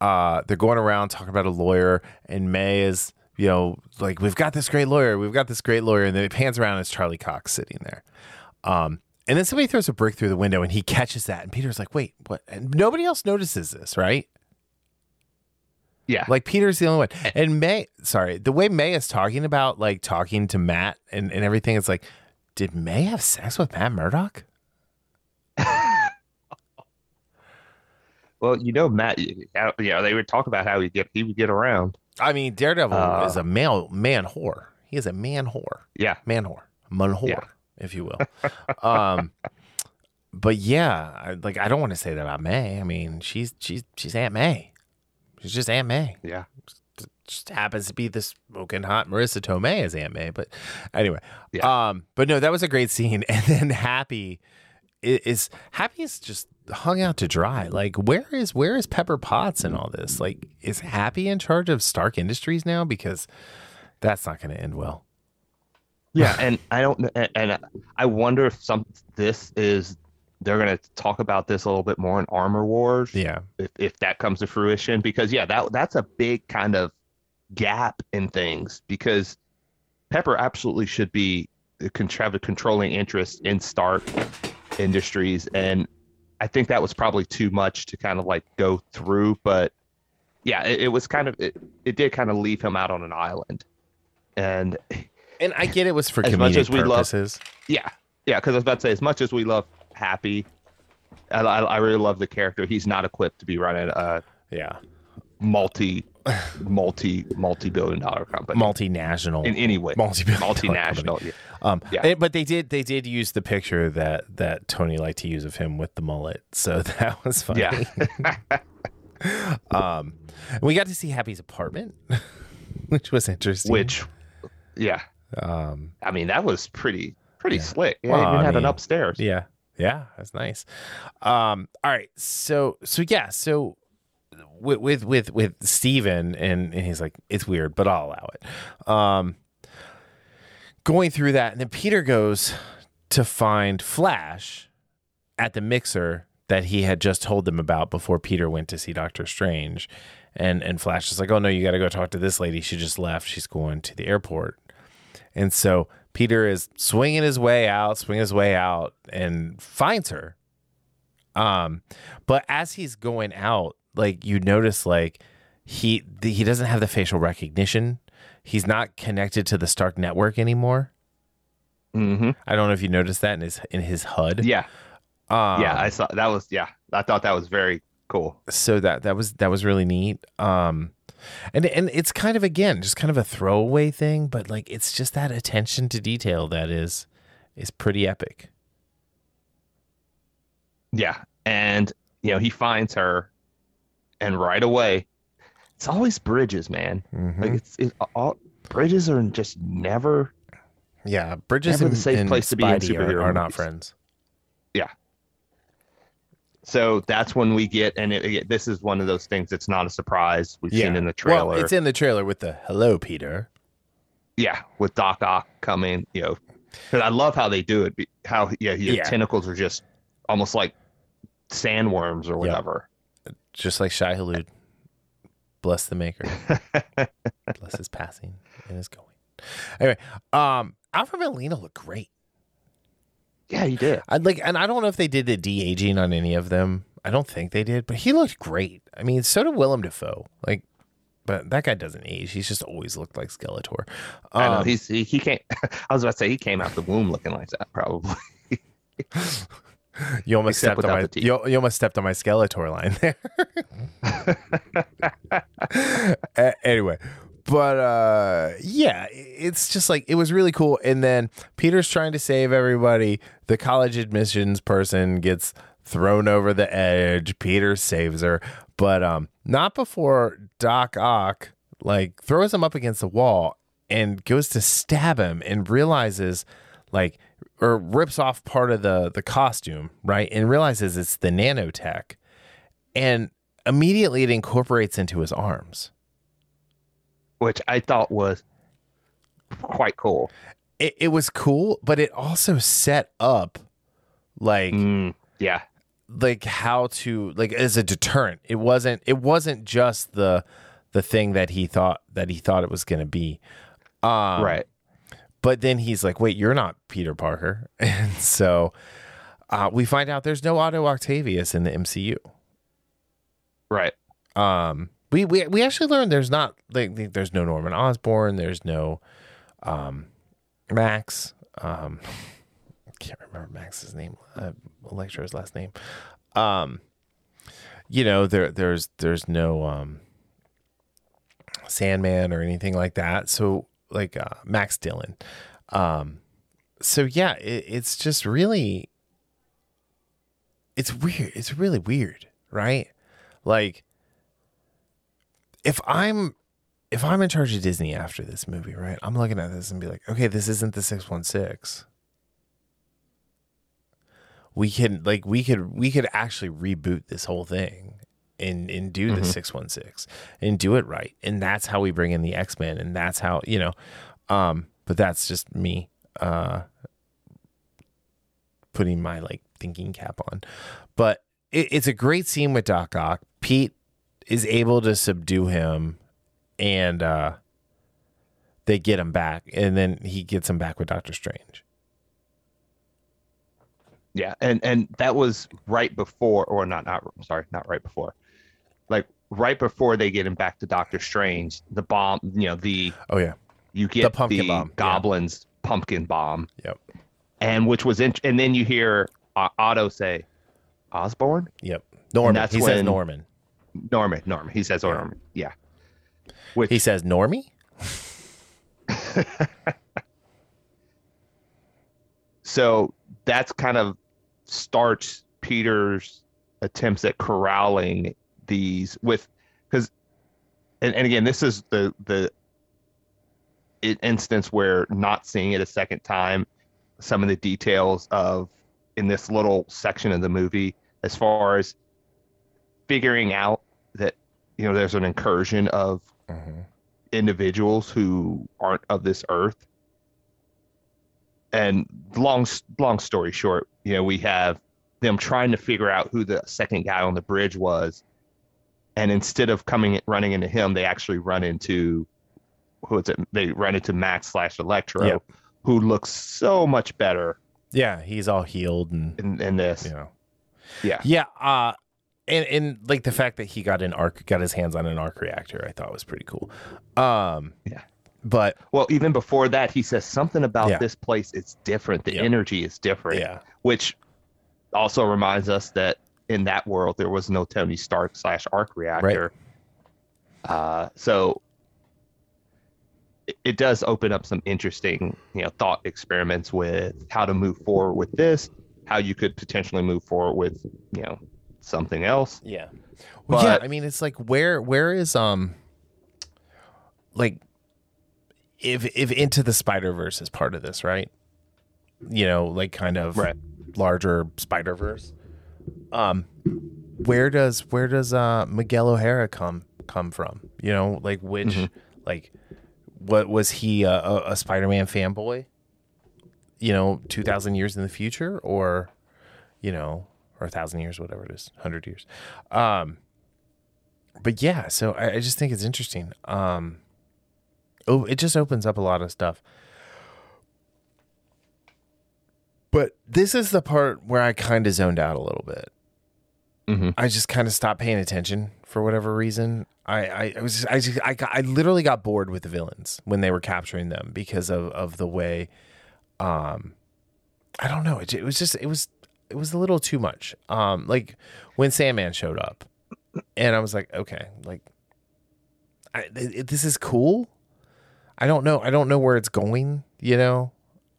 Speaker 1: uh they're going around talking about a lawyer and May is you know, like we've got this great lawyer, we've got this great lawyer, and then it pans around and it's Charlie Cox sitting there. Um, and then somebody throws a brick through the window and he catches that, and Peter's like, "Wait, what?" And nobody else notices this, right?
Speaker 2: Yeah.
Speaker 1: Like Peter's the only one. And May, sorry, the way May is talking about like talking to Matt and, and everything, it's like, did May have sex with Matt Murdock?
Speaker 2: Well, you know, Matt. You know, they would talk about how he get he would get around.
Speaker 1: I mean, Daredevil
Speaker 2: Uh,
Speaker 1: is a male man whore. He is a man whore,
Speaker 2: Yeah.
Speaker 1: man whore, man whore,
Speaker 2: Yeah.
Speaker 1: if you will. um, but yeah, I, like I don't want to say that about May. I mean, she's she's she's Aunt May. She's just Aunt May.
Speaker 2: Yeah.
Speaker 1: Just happens to be the smoking hot Marisa Tomei as Aunt May. But anyway,
Speaker 2: Yeah.
Speaker 1: um, but no, that was a great scene. And then Happy i- is Happy is just hung out to dry. Like, where is where is Pepper Potts in all this? Like, is Happy in charge of Stark Industries now? Because that's not going to end well.
Speaker 2: Yeah, and I don't, and- and I wonder if some this is they're going to talk about this a little bit more in Armor Wars.
Speaker 1: Yeah,
Speaker 2: if, if that comes to fruition because yeah that that's a big kind of gap in things because pepper absolutely should be uh, have a controlling interest in stark industries and i think that was probably too much to kind of like go through but yeah it, it was kind of it, it did kind of leave him out on an island. And
Speaker 1: and I get it was for
Speaker 2: As much as we love- yeah yeah because i was about to say as much as we love happy I, I I really love the character. He's not equipped to be running a
Speaker 1: yeah,
Speaker 2: multi, multi, multi-billion dollar company
Speaker 1: multinational.
Speaker 2: in any way.
Speaker 1: multi-billion.
Speaker 2: Multinational. Yeah.
Speaker 1: Um,
Speaker 2: Yeah.
Speaker 1: but they did they did use the picture that that Tony liked to use of him with the mullet, so that was funny.
Speaker 2: Yeah.
Speaker 1: um, we got to see Happy's apartment, which was interesting.
Speaker 2: Which, yeah.
Speaker 1: um,
Speaker 2: I mean, that was pretty, pretty
Speaker 1: Yeah.
Speaker 2: slick. Yeah,
Speaker 1: Well,
Speaker 2: even
Speaker 1: I
Speaker 2: had an upstairs.
Speaker 1: yeah, yeah, that's nice. Um, all right, so so yeah, so with with with with Stephen and and he's like, it's weird, but I'll allow it. Um, going through that, and then Peter goes to find Flash at the mixer that he had just told them about before Peter went to see Doctor Strange. And and Flash is like, "Oh no, you got to go talk to this lady. She just left. She's going to the airport." And so Peter is swinging his way out, swinging his way out, and finds her. Um, but as he's going out, like you notice, like he the, he doesn't have the facial recognition. He's not connected to the Stark network anymore.
Speaker 2: hmm
Speaker 1: I don't know if you noticed that in his in his HUD.
Speaker 2: Yeah.
Speaker 1: Um,
Speaker 2: yeah. I saw that was, yeah. I thought that was very cool.
Speaker 1: so that that was that was really neat. Um, and and it's kind of again just kind of a throwaway thing, but like it's just that attention to detail that is is pretty epic.
Speaker 2: Yeah. And, you know, he finds her and right away, it's always bridges, man.
Speaker 1: Mhm.
Speaker 2: Like it's, it, all bridges are just never,
Speaker 1: Yeah, Bridges
Speaker 2: Never
Speaker 1: and,
Speaker 2: the safe place to be in
Speaker 1: Spidey are,
Speaker 2: superhero
Speaker 1: are not
Speaker 2: movies.
Speaker 1: Yeah.
Speaker 2: so that's when we get, and it, it- this is one of those things that's not a surprise. We've
Speaker 1: Yeah.
Speaker 2: seen in the trailer.
Speaker 1: Well, it's in the trailer with the "Hello, Peter."
Speaker 2: yeah, with Doc Ock coming, you know, 'cause I love how they do it. How yeah, your
Speaker 1: Yeah.
Speaker 2: tentacles are just almost like sandworms or whatever.
Speaker 1: Just like Shai Hulud. Bless the Maker. Bless his passing and his going. Anyway, um, Alfred Molina looked great.
Speaker 2: Yeah, he did.
Speaker 1: I'd like, and I don't know if they did the de aging on any of them. I don't think they did, but he looked great. I mean, so did Willem Dafoe. Like, but that guy doesn't age. He's just always looked like Skeletor.
Speaker 2: I know
Speaker 1: Um,
Speaker 2: he's he, he came. I was about to say he came out the womb looking like that, probably.
Speaker 1: you almost
Speaker 2: except
Speaker 1: stepped on my you, you almost stepped on my Skeletor line there. A- anyway, but uh yeah, it's just like it was really cool. And then Peter's trying to save everybody. The college admissions person gets thrown over the edge. Peter saves her, but um not before Doc Ock like throws him up against the wall and goes to stab him and realizes like or rips off part of the the costume, right? And realizes it's the nanotech. And immediately it incorporates into his arms.
Speaker 2: which I thought was quite cool.
Speaker 1: It, it was cool, but it also set up like
Speaker 2: Mm, yeah,
Speaker 1: like how to like as a deterrent. It wasn't it wasn't just the the thing that he thought that he thought it was going to be. Um,
Speaker 2: right.
Speaker 1: But then he's like, "Wait, you're not Peter Parker," and so uh, we find out there's no Otto Octavius in the MCU.
Speaker 2: Right.
Speaker 1: Um, we we we actually learned there's not like there's no Norman Osborn, there's no um, Max. Um, I can't remember Max's name, uh, Electro's last name. Um, you know there there's there's no um, Sandman or anything like that. So like uh, Max Dillon. Um, so yeah, it, it's just really it's weird. It's really weird, right? Like if I'm if I'm in charge of Disney after this movie, right? I'm looking at this and be like, okay, this isn't the 616. We can like we could we could actually reboot this whole thing and and do the 616 and do it right. And that's how we bring in the X-Men and that's how, you know, um but that's just me uh putting my like thinking cap on. But it, it's a great scene with Doc Ock. Pete is able to subdue him and uh they get him back and then he gets him back with Doctor Strange.
Speaker 2: Yeah, and and that was right before, or not, not sorry, not right before, like right before they get him back to Doctor Strange. The bomb, you know, the
Speaker 1: Oh yeah.
Speaker 2: you get the,
Speaker 1: pumpkin bomb, yeah.
Speaker 2: goblins pumpkin bomb,
Speaker 1: Yep.
Speaker 2: and which was in, and then you hear uh, Otto say, Osborn,
Speaker 1: Yep. Norman.
Speaker 2: that's
Speaker 1: He says Norman.
Speaker 2: Norman, Norman. He says Norman. Yeah. Which
Speaker 1: He says Normie?
Speaker 2: so that's kind of starts Peter's attempts at corralling these with because and, and again this is the the instance where not seeing it a second time some of the details of in this little section of the movie as far as figuring out that you know there's an incursion of
Speaker 1: Mhm.
Speaker 2: individuals who aren't of this earth. And long long story short, you know, we have them trying to figure out who the second guy on the bridge was, and instead of coming running into him, they actually run into who is it? They run into Max slash Electro,
Speaker 1: Yep.
Speaker 2: who looks so much better
Speaker 1: Yeah, he's all healed and
Speaker 2: in, in this.
Speaker 1: you know.
Speaker 2: Yeah.
Speaker 1: Yeah, uh and and like the fact that he got an arc got his hands on an arc reactor, I thought was pretty cool. Um
Speaker 2: Yeah.
Speaker 1: but
Speaker 2: Well, even before that, he says something about
Speaker 1: Yeah.
Speaker 2: this place. It's different. The
Speaker 1: Yeah.
Speaker 2: energy is different.
Speaker 1: yeah.
Speaker 2: which also reminds us that in that world there was no Tony Stark slash arc reactor. Uh, so it, it does open up some interesting, you know, thought experiments with how to move forward with this, how you could potentially move forward with, you know, something else.
Speaker 1: Yeah. Well, yeah, I mean it's like where where is um like if if into the Spider-Verse is part of this, right? You know, like kind of
Speaker 2: Right.
Speaker 1: larger Spider-Verse. Um where does where does uh Miguel O'Hara come come from? You know, like which
Speaker 2: Mhm.
Speaker 1: like what was he a, a, a Spider-Man fanboy? You know, 2000 years in the future or you know, or a thousand years, whatever it is, hundred years. Um, but yeah, so I, I just think it's interesting. Um, oh, it just opens up a lot of stuff. But this is the part where I kind of zoned out a little bit.
Speaker 2: Mhm.
Speaker 1: I just kind of stopped paying attention for whatever reason. I, I, I was I just, I, I literally got bored with the villains when they were capturing them because of, of the way, um, I don't know. It, it was just it was it was a little too much. Um, like when Sandman showed up, and I was like, okay, like, I, this is cool. I don't know. I don't know where it's going. You know,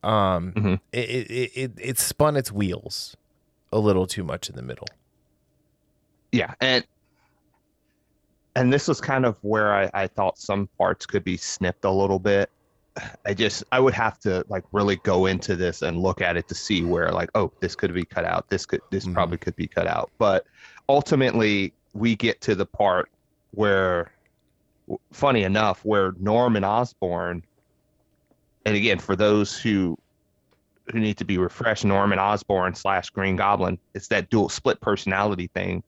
Speaker 1: um,
Speaker 2: Mhm.
Speaker 1: it, it it it spun its wheels a little too much in the middle.
Speaker 2: Yeah, and and this was kind of where I, I thought some parts could be snipped a little bit. I just I would have to like really go into this and look at it to see where like oh this could be cut out this could this
Speaker 1: Mhm.
Speaker 2: probably could be cut out but ultimately we get to the part where funny enough where Norman Osborn and again for those who who need to be refreshed Norman Osborn slash Green Goblin it's that dual split personality thing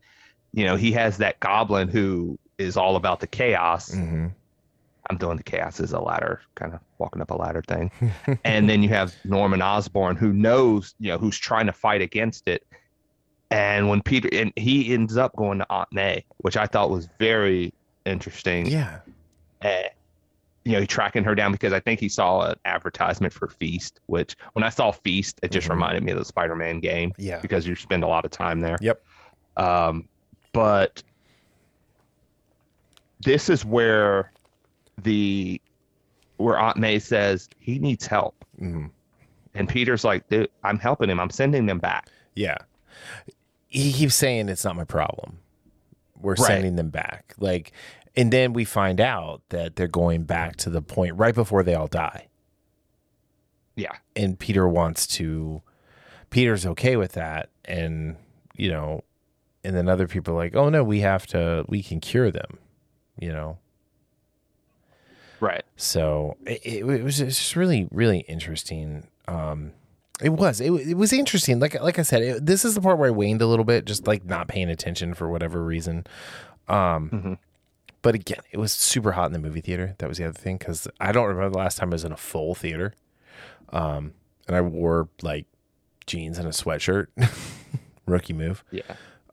Speaker 2: you know he has that goblin who is all about the chaos
Speaker 1: Mm-hmm.
Speaker 2: I'm doing the chaos as a ladder, kind of walking up a ladder thing. and then you have Norman Osborn who knows, you know, who's trying to fight against it. And when Peter and he ends up going to Aunt May, which I thought was very interesting.
Speaker 1: Yeah.
Speaker 2: Uh, you know, he tracking her down because I think he saw an advertisement for Feast, which when I saw Feast, it just
Speaker 1: Mhm.
Speaker 2: reminded me of the Spider-Man game
Speaker 1: Yeah.
Speaker 2: because you spend a lot of time there.
Speaker 1: Yep.
Speaker 2: Um, but this is where the where Aunt May says he needs help,
Speaker 1: hmm
Speaker 2: and Peter's like, Dude, "I'm helping him. I'm sending them back."
Speaker 1: Yeah. He keeps saying it's not my problem. We're
Speaker 2: Right.
Speaker 1: sending them back. Like, and then we find out that they're going back to the point right before they all die.
Speaker 2: Yeah,
Speaker 1: And Peter wants to, Peter's okay with that. And, you know, and then other people are like, oh no, we have to, we can cure them, you know?
Speaker 2: right.
Speaker 1: So it, it, it was just really, really interesting. Um, it was, it, it was interesting. Like, like I said, it, this is the part where I waned a little bit, just like not paying attention for whatever reason. Um,
Speaker 2: Mhm.
Speaker 1: But again, it was super hot in the movie theater. That was the other thing. Cause I don't remember the last time I was in a full theater. Um, and I wore like jeans and a sweatshirt, rookie move.
Speaker 2: Yeah.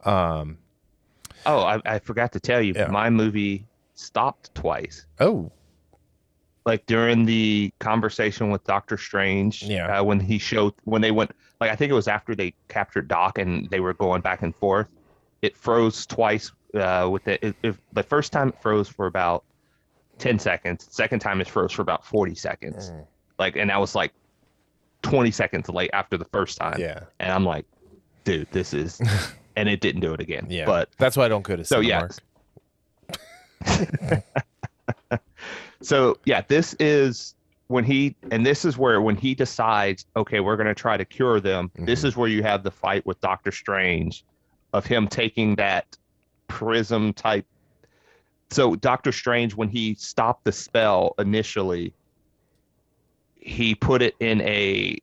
Speaker 1: Um,
Speaker 2: Oh, I, I forgot to tell you,
Speaker 1: Yeah.
Speaker 2: my movie stopped twice.
Speaker 1: oh,
Speaker 2: Like during the conversation with Doctor Strange,
Speaker 1: Yeah.
Speaker 2: uh, when he showed when they went, like I think it was after they captured Doc and they were going back and forth. It froze twice. Uh, with the it, it, the first time it froze for about ten seconds. Second time it froze for about forty seconds.
Speaker 1: Mm.
Speaker 2: Like, and that was like twenty seconds late after the first time.
Speaker 1: yeah.
Speaker 2: And I'm like, dude, this is, and it didn't do it again.
Speaker 1: Yeah.
Speaker 2: But
Speaker 1: that's why I don't go to
Speaker 2: So,
Speaker 1: Cinemark.
Speaker 2: yeah. So yeah, this is when he and this is where when he decides, okay, we're going to try to cure them. This
Speaker 1: Mhm.
Speaker 2: is where you have the fight with Doctor Strange, of him taking that prism type. So Doctor Strange, when he stopped the spell initially, he put it in a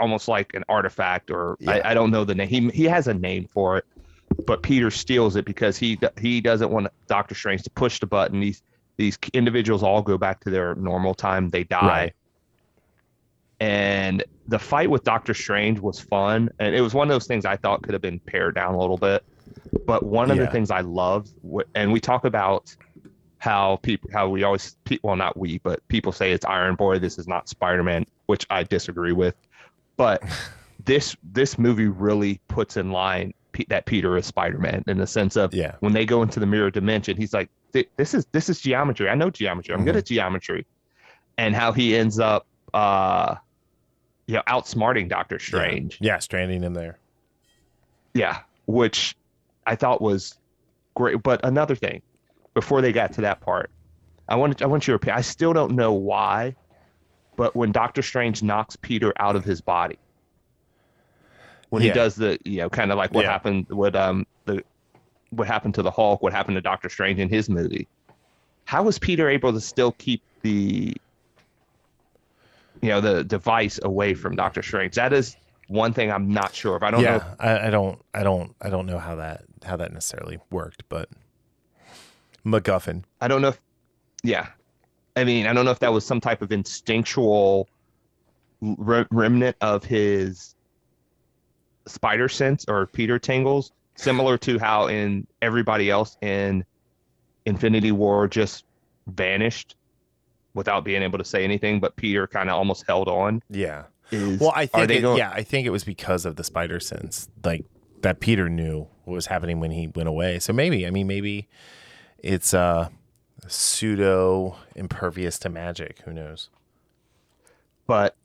Speaker 2: almost like an artifact, or
Speaker 1: Yeah.
Speaker 2: I, I don't know the name. He he has a name for it, but Peter steals it because he he doesn't want Doctor Strange to push the button. These these individuals all go back to their normal time. They die.
Speaker 1: Right.
Speaker 2: And the fight with Doctor Strange was fun, and it was one of those things I thought could have been pared down a little bit. But one of the things I loved, and we talk about how people, how we always, well, not we, but people say it's Iron Boy. This is not Spider Man, which I disagree with. But this this movie really puts in line P- that Peter is Spider Man in the sense of
Speaker 1: Yeah.
Speaker 2: when they go into the mirror dimension, he's like, "This is this is geometry. I know geometry. I'm good
Speaker 1: Mhm.
Speaker 2: at geometry," and how he ends up, uh, you know, outsmarting Doctor Strange.
Speaker 1: Yeah, stranding him there.
Speaker 2: Yeah, which I thought was great. But another thing, before they got to that part, I want I want your opinion. I still don't know why, but when Doctor Strange knocks Peter out of his body, when
Speaker 1: Yeah.
Speaker 2: he does the you know kind of like what
Speaker 1: Yeah.
Speaker 2: happened with um the what happened to the Hulk, what happened to Doctor Strange in his movie, how was Peter able to still keep the you know the device away from Doctor Strange? That is one thing I'm not sure of. I don't know
Speaker 1: yeah, I, I don't, I don't, I don't know how that how that necessarily worked, but MacGuffin.
Speaker 2: I don't know if, yeah. I mean, I don't know if that was some type of instinctual re- remnant of his spider sense or Peter tingles, similar to how in everybody else in Infinity War just vanished without being able to say anything, but Peter kind of almost held on.
Speaker 1: Yeah.
Speaker 2: Is,
Speaker 1: Well, I think it,
Speaker 2: going-
Speaker 1: yeah, I think it was because of the spider sense, like that Peter knew what was happening when he went away. So maybe, I mean, maybe it's uh pseudo impervious to magic. Who knows?
Speaker 2: But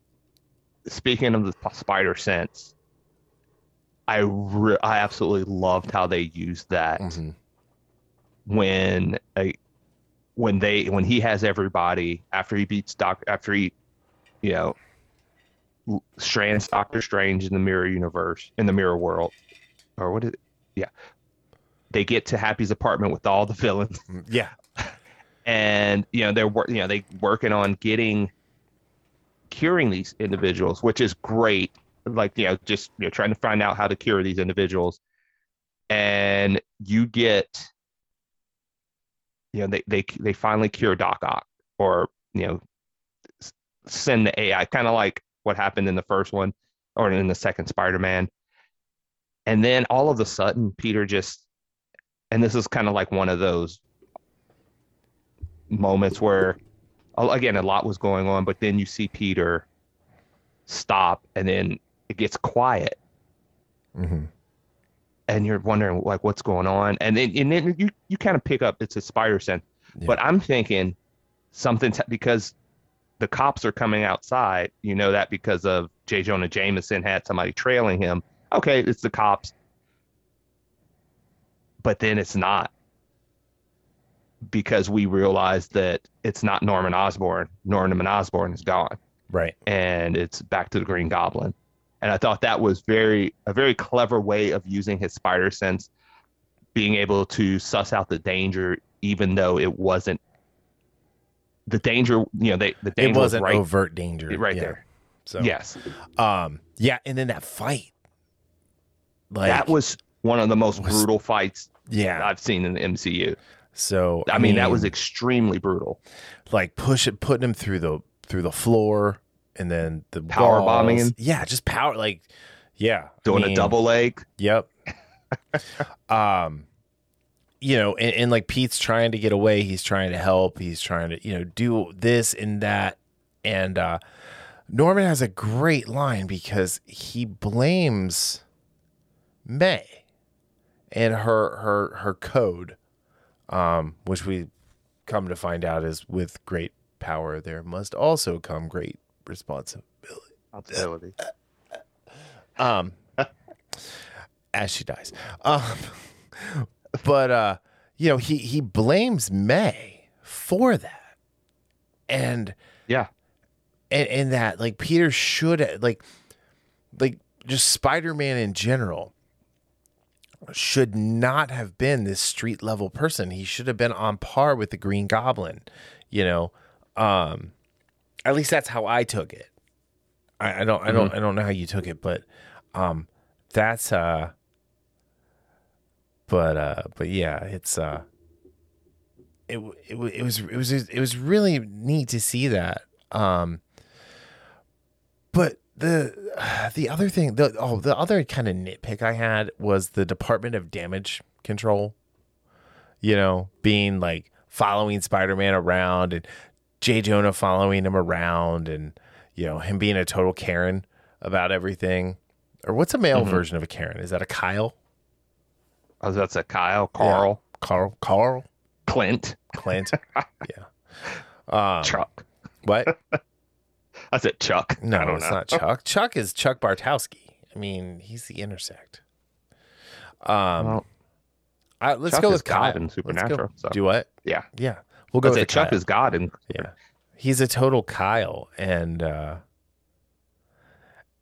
Speaker 2: speaking of the spider sense, I re- I absolutely loved how they used that
Speaker 1: Mhm.
Speaker 2: when a when they when he has everybody after he beats Doc after he you know strands Doctor Strange in the mirror universe in the mirror world. Or what is it? Yeah, they get to Happy's apartment with all the villains.
Speaker 1: Mm, yeah.
Speaker 2: and you know they're you know they working on getting curing these individuals which is great. Like you know just you know trying to find out how to cure these individuals. And you get you know they they they finally cure Doc Ock or you know send the AI kind of like what happened in the first one or in the second Spider-Man. And then all of a sudden Peter just and this is kind of like one of those moments where again a lot was going on but then you see peter stop and then it gets quiet.
Speaker 1: Hmm
Speaker 2: and you're wondering like what's going on? And then and then you you kind of pick up it's a spider sense.
Speaker 1: Yeah.
Speaker 2: but i'm thinking something's because the cops are coming outside you know that because of j. Jonah jameson had somebody trailing him. Okay it's the cops. But then it's not. Because we realize that it's not norman osborn. Norman osborn is gone.
Speaker 1: Right.
Speaker 2: and it's back to the Green Goblin. And I thought that was very a very clever way of using his spider sense, being able to suss out the danger, even though it wasn't the danger. You know, they the
Speaker 1: It
Speaker 2: danger
Speaker 1: wasn't
Speaker 2: was right,
Speaker 1: overt danger.
Speaker 2: right
Speaker 1: Yeah.
Speaker 2: there.
Speaker 1: So
Speaker 2: Yes,
Speaker 1: Um. Yeah, and then that fight. Like
Speaker 2: that was one of the most
Speaker 1: was-
Speaker 2: brutal fights
Speaker 1: yeah.
Speaker 2: I've seen in the MCU.
Speaker 1: So
Speaker 2: I, mean, that was extremely brutal.
Speaker 1: like push it, putting him through the through the floor, and then the
Speaker 2: Power bombing
Speaker 1: walls.
Speaker 2: him?
Speaker 1: Yeah, just power. Like, yeah, I
Speaker 2: Doing a double leg.
Speaker 1: Yep. um, you know, and, and like Pete's trying to get away. He's trying to help. He's trying to, you know, do this and that. And uh, Norman has a great line because he blames May and her her her code, um, which we come to find out is with great power there must also come great responsibility.
Speaker 2: Ability.
Speaker 1: Um, as she dies. Um, but uh, you know, he he blames May for that, and
Speaker 2: Yeah.
Speaker 1: and and that like Peter should like like just Spider Man in general should not have been this street level person. He should have been on par with the Green Goblin, you know. Um, at least that's how I took it. I, I don't I don't I don't know how you took it, but um, that's uh, but uh, but yeah, it's uh, it it it was it was it was really neat to see that. Um, but the the other thing, the oh, the other kind of nitpick I had was the Department of Damage Control. You know, being like following Spider Man around and Jay Jonah following him around, and you know him being a total Karen about everything. Or what's a male version of a Karen? Is that a Kyle?
Speaker 2: I was about to say Kyle, Carl,
Speaker 1: Carl, Carl,
Speaker 2: Clint,
Speaker 1: Clint. yeah. Um,
Speaker 2: Chuck.
Speaker 1: what?
Speaker 2: I said Chuck.
Speaker 1: No, it's
Speaker 2: know.
Speaker 1: not Chuck. Chuck is Chuck Bartowski. I mean, he's the intersect. Um,
Speaker 2: Well,
Speaker 1: I, let's
Speaker 2: Chuck
Speaker 1: go with Kyle.
Speaker 2: in
Speaker 1: Let's go-
Speaker 2: Supernatural, so.
Speaker 1: Do what?
Speaker 2: yeah.
Speaker 1: Yeah, we'll go with
Speaker 2: said Chuck
Speaker 1: Kyle.
Speaker 2: is God and
Speaker 1: Yeah, he's a total Kyle, and uh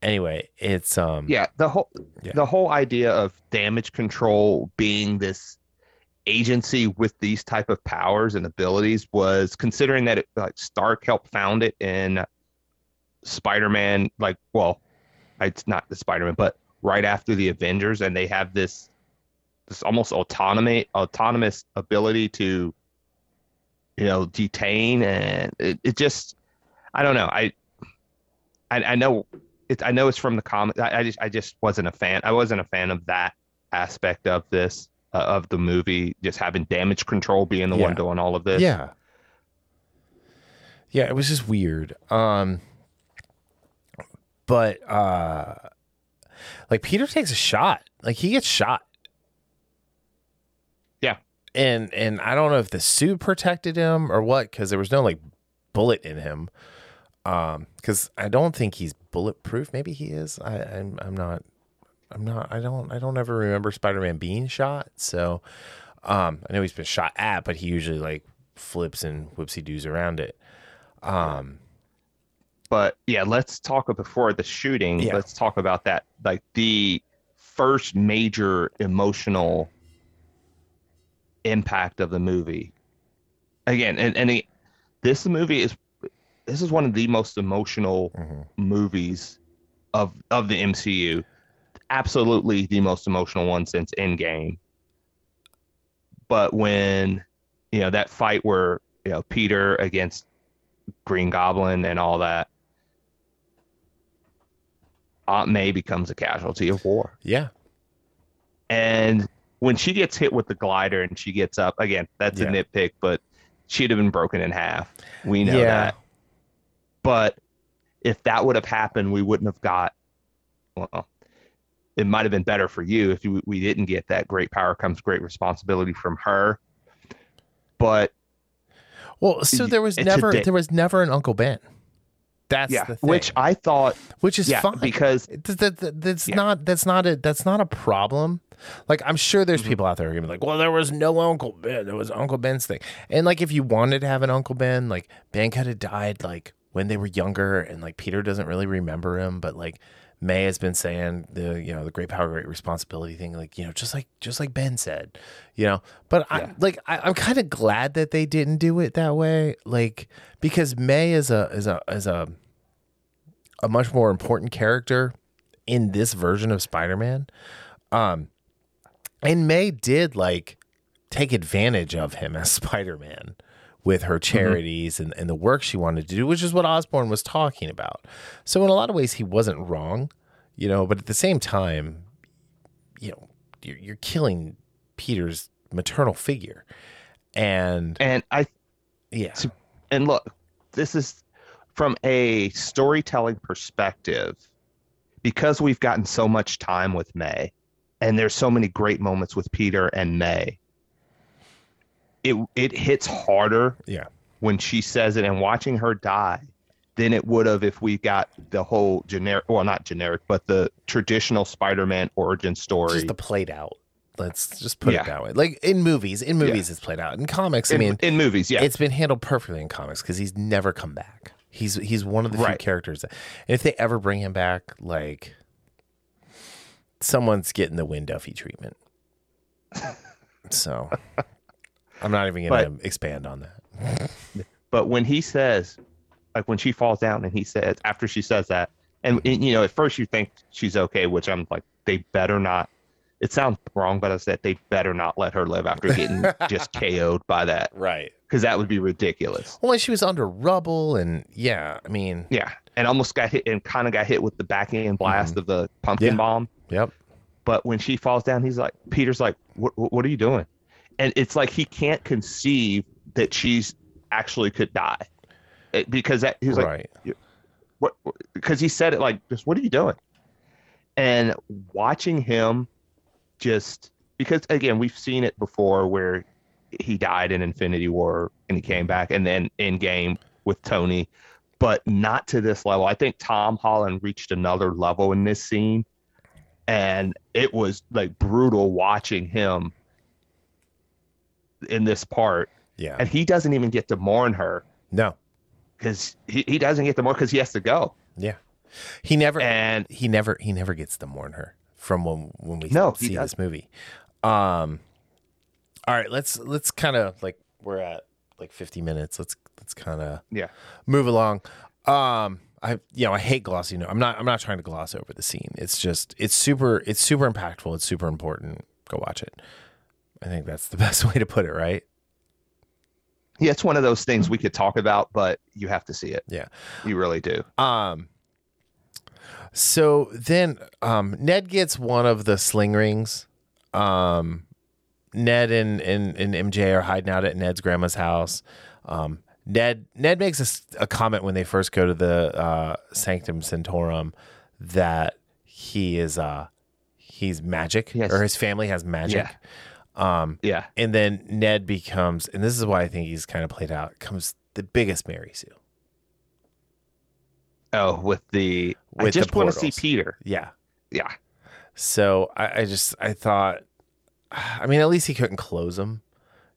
Speaker 1: anyway, it's um
Speaker 2: yeah the whole
Speaker 1: Yeah.
Speaker 2: the whole idea of damage control being this agency with these type of powers and abilities was considering that it, like Stark helped found it in Spider-Man like well it's not the Spider-Man but right after the Avengers and they have this this almost autonomy autonomous ability to you know detain and it, it just I don't know I I, I know it, I know it's from the comic. I, I just I just wasn't a fan. I wasn't a fan of that aspect of this uh, of the movie. Just having damage control being the one doing all of this.
Speaker 1: Yeah. Yeah, it was just weird. Um but uh like Peter takes a shot. Like he gets shot. And and I don't know if the suit protected him or what cuz there was no like bullet in him. Um cuz I don't think he's bulletproof. Maybe he is. I I'm I'm not I'm not I don't I don't ever remember Spider-Man being shot. So um I know he's been shot at, but he usually like flips and whoopsie doos around it. Um
Speaker 2: But yeah, let's talk before the shooting.
Speaker 1: Yeah.
Speaker 2: Let's talk about that. Like the first major emotional impact of the movie. Again, and, and this movie is this is one of the most emotional
Speaker 1: Mhm.
Speaker 2: movies of of the MCU. Absolutely the most emotional one since Endgame. But when you know that fight where you know Peter against Green Goblin and all that, Aunt May becomes a casualty of war.
Speaker 1: yeah.
Speaker 2: And when she gets hit with the glider and she gets up again, that's
Speaker 1: Yeah.
Speaker 2: a nitpick, but she'd have been broken in half. We know
Speaker 1: Yeah.
Speaker 2: that. But if that would have happened, we wouldn't have got. Well, it might have been better for you if you, we didn't get that. Great power comes great responsibility from her. But
Speaker 1: Well, so there was never there was never an Uncle Ben. That's
Speaker 2: yeah,
Speaker 1: the thing.
Speaker 2: which I thought,
Speaker 1: which is
Speaker 2: yeah,
Speaker 1: fine
Speaker 2: because
Speaker 1: That- that- that- that's
Speaker 2: Yeah.
Speaker 1: not that's not a that's not a problem. Like I'm sure there's
Speaker 2: Mm-hmm.
Speaker 1: people out there who are gonna be like, well, there was no Uncle Ben. There was Uncle Ben's thing. And like if you wanted to have an Uncle Ben, like Ben could have died like when they were younger, and like Peter doesn't really remember him, but like May has been saying the you know the great power, great responsibility thing, like you know just like just like Ben said, you know. But I
Speaker 2: Yeah.
Speaker 1: like I, I'm kind of glad that they didn't do it that way, like because May is a is a is a a much more important character in this version of Spider-Man. Um and May did like take advantage of him as Spider-Man with her mm-hmm. charities and, and the work she wanted to do, which is what Osborn was talking about. So in a lot of ways he wasn't wrong, you know, but at the same time, you know, you're, you're killing Peter's maternal figure. And
Speaker 2: and I
Speaker 1: yeah.
Speaker 2: and look, this is from a storytelling perspective, because we've gotten so much time with May, and there's so many great moments with Peter and May. It it hits harder
Speaker 1: Yeah.
Speaker 2: when she says it and watching her die than it would have if we got the whole generic well not generic but the traditional spider-man origin story
Speaker 1: Just the played out. Let's just put
Speaker 2: Yeah.
Speaker 1: it that way. Like in movies, in movies it's played out. In comics, I mean,
Speaker 2: in movies yeah
Speaker 1: it's been handled perfectly in comics because he's never come back. He's he's one of the few characters that, and if they ever bring him back, like someone's getting the Win Duffy treatment. So I'm not even going to expand on that.
Speaker 2: But when he says, like when she falls down and he says, after she says that, and, and, you know, at first you think she's okay, which I'm like, they better not. It sounds wrong, but I said they better not let her live after getting just KO'd by that
Speaker 1: Right.
Speaker 2: because that would be ridiculous.
Speaker 1: Well, she was under rubble, and yeah, I mean,
Speaker 2: Yeah, and almost got hit and kind of got hit with the backhand blast of the pumpkin
Speaker 1: Mm-hmm. Yeah.
Speaker 2: bomb.
Speaker 1: Yep,
Speaker 2: But when she falls down, he's like, Peter's like, what, what are you doing? And it's like he can't conceive that she's actually could die. It- because that he's like, what because he said it like just what are you doing? And watching him just because again we've seen it before where he died in infinity war and he came back and then in game with tony but not to this level. I think tom holland reached another level in this scene and it was like brutal watching him in this part
Speaker 1: yeah,
Speaker 2: and he doesn't even get to mourn her
Speaker 1: no,
Speaker 2: because he, he doesn't get to mourn because he has to go
Speaker 1: yeah. He never
Speaker 2: and
Speaker 1: he never he never gets to mourn her from when when we
Speaker 2: No,
Speaker 1: see this movie. Um, all right, let's let's kind of like we're at like 50 minutes. Let's let's kind of
Speaker 2: yeah
Speaker 1: move along. Um, I you know I hate glossy. No, I'm not I'm not trying to gloss over the scene. It's just it's super it's super impactful. It's super important. Go watch it. I think that's the best way to put it. Right?
Speaker 2: Yeah, it's one of those things we could talk about, but you have to see it.
Speaker 1: Yeah.
Speaker 2: You really do.
Speaker 1: Um. So then um, Ned gets one of the sling rings. Um, Ned and, and, and MJ are hiding out at Ned's grandma's house. Um, Ned Ned makes a comment when they first go to the uh, Sanctum Sanctorum that he is uh, he's magic
Speaker 2: Yes.
Speaker 1: or his family has magic. Um,
Speaker 2: Yeah.
Speaker 1: and then Ned becomes, and this is why I think he's kind of played out, comes the biggest Mary Sue.
Speaker 2: Oh, with the I
Speaker 1: With the
Speaker 2: just want to see. Peter.
Speaker 1: Yeah.
Speaker 2: Yeah.
Speaker 1: So I, I just I thought, I mean, at least he couldn't close them,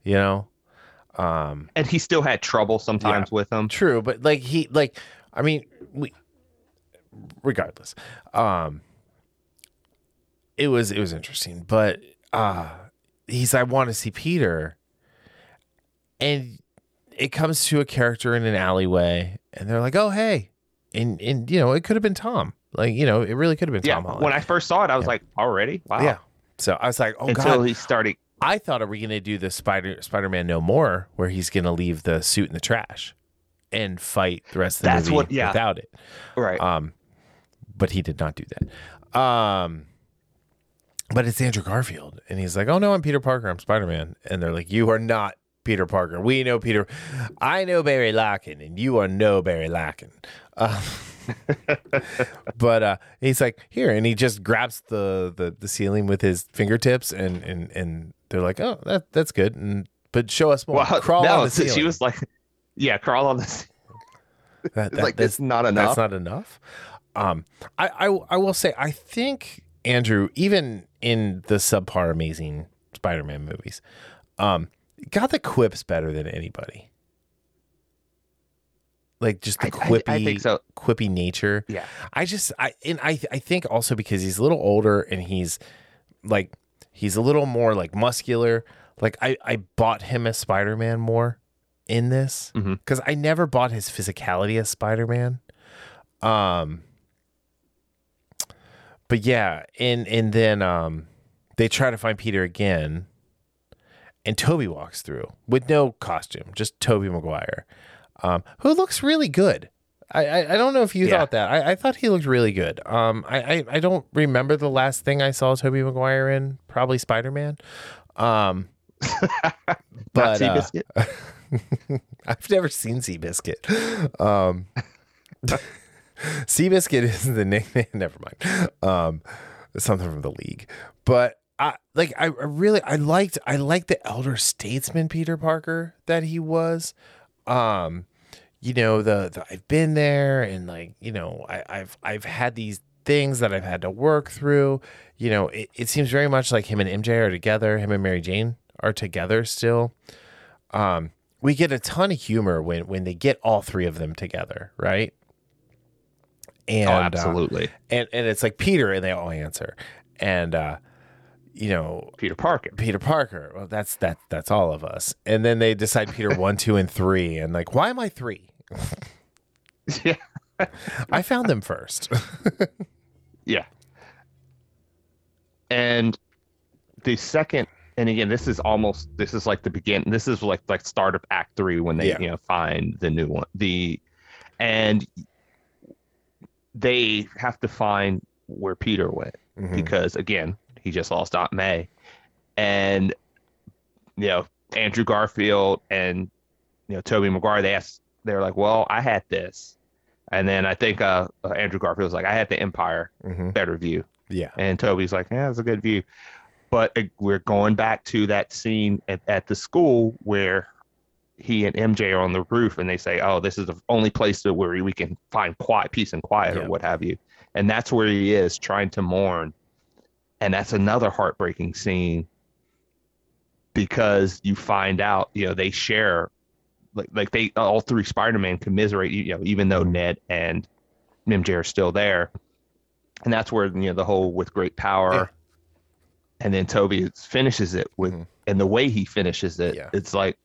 Speaker 1: you know. Um,
Speaker 2: And he still had trouble sometimes with them.
Speaker 1: true, but like he like, I mean, we regardless, um, it was it was interesting, but uh, he's I want to see Peter, and it comes to a character in an alleyway, and they're like, oh hey, and and you know it could have been Tom, like you know it really could have been
Speaker 2: Yeah.
Speaker 1: Tom Holland.
Speaker 2: When I first saw it, I was
Speaker 1: Yeah.
Speaker 2: like, already? Wow.
Speaker 1: Yeah. So I was like, oh
Speaker 2: Until
Speaker 1: god.
Speaker 2: Until he started.
Speaker 1: I thought, are we going to do the Spider Spider Man No More, where he's going to leave the suit in the trash and fight the rest of the
Speaker 2: That's
Speaker 1: movie
Speaker 2: what- yeah.
Speaker 1: without it?
Speaker 2: Right.
Speaker 1: Um, but he did not do that. Um, but it's Andrew Garfield, and he's like, "Oh no, I'm Peter Parker. I'm Spider Man." And they're like, "You are not Peter Parker. We know Peter. I know Barry Larkin, and you are no Barry Larkin." Uh, but uh, he's like, "Here," and he just grabs the, the the ceiling with his fingertips, and and and they're like, "Oh, that that's good." And but show us more.
Speaker 2: well,
Speaker 1: Crawl
Speaker 2: no,
Speaker 1: on the ceiling.
Speaker 2: she was like, yeah, crawl on the ce-
Speaker 1: That- that-
Speaker 2: like,
Speaker 1: that's-
Speaker 2: not enough.
Speaker 1: That's not enough. Um, I, I I will say I think Andrew, even in the subpar amazing Spider-Man movies, um, got the quips better than anybody. Like just the
Speaker 2: I- I-
Speaker 1: quippy,
Speaker 2: I think so.
Speaker 1: quippy nature.
Speaker 2: Yeah.
Speaker 1: I just I and I I think also because he's a little older and he's like he's a little more like muscular. Like I I bought him as Spider-Man more in this because I never bought his physicality as Spider-Man. Um but yeah, and and then um they try to find Peter again and Tobey walks through with no costume, just Tobey Maguire. Um, who looks really good. I, I, I don't know if you
Speaker 2: Yeah.
Speaker 1: thought that. I, I thought he looked really good. Um, I, I, I don't remember the last thing I saw Tobey Maguire in. Probably Spider Man. Um, but uh, I've never seen Seabiscuit. Um, Seabiscuit is the nickname. Never mind. Um, something from the league. But I like. I, I really. I liked. I liked the elder statesman Peter Parker that he was. Um, you know the, the I've been there and like you know I, I've I've had these things that I've had to work through. You know, it, it seems very much like him and MJ are together. Him and Mary Jane are together still. Um, we get a ton of humor when when they get all three of them together, right? And
Speaker 2: oh,
Speaker 1: uh,
Speaker 2: absolutely.
Speaker 1: and and it's like Peter, and they all answer, and uh, you know
Speaker 2: Peter Parker.
Speaker 1: Peter Parker. Well, that's that that's all of us. And then they decide Peter one, two, and three, and like, why am I three?
Speaker 2: yeah.
Speaker 1: I found them first.
Speaker 2: Yeah. And the second, and again, this is almost this is like the begin. This is like like start of Act Three when they
Speaker 1: Yeah.
Speaker 2: you know find the new one. The and they have to find where Peter went
Speaker 1: Mhm.
Speaker 2: because again he just lost Aunt May, and you know Andrew Garfield and you know Tobey Maguire. They asked, they're like, well, I had this, and then I think uh, uh, Andrew Garfield was like, I had the Empire
Speaker 1: Mhm.
Speaker 2: better view.
Speaker 1: Yeah.
Speaker 2: And Tobey's like, yeah, it's a good view. But uh, we're going back to that scene at, at the school where he and MJ are on the roof and they say, oh, this is the only place to where we can find quiet, peace and quiet
Speaker 1: Yeah.
Speaker 2: or what have you. And that's where he is trying to mourn. And that's another heartbreaking scene because you find out, you know, they share like like they all three Spider-Man commiserate, you know, even though Ned and MJ are still there and that's where you know the whole with great power
Speaker 1: Yeah.
Speaker 2: and then toby finishes it with
Speaker 1: Mhm.
Speaker 2: and the way he finishes it
Speaker 1: Yeah.
Speaker 2: it's like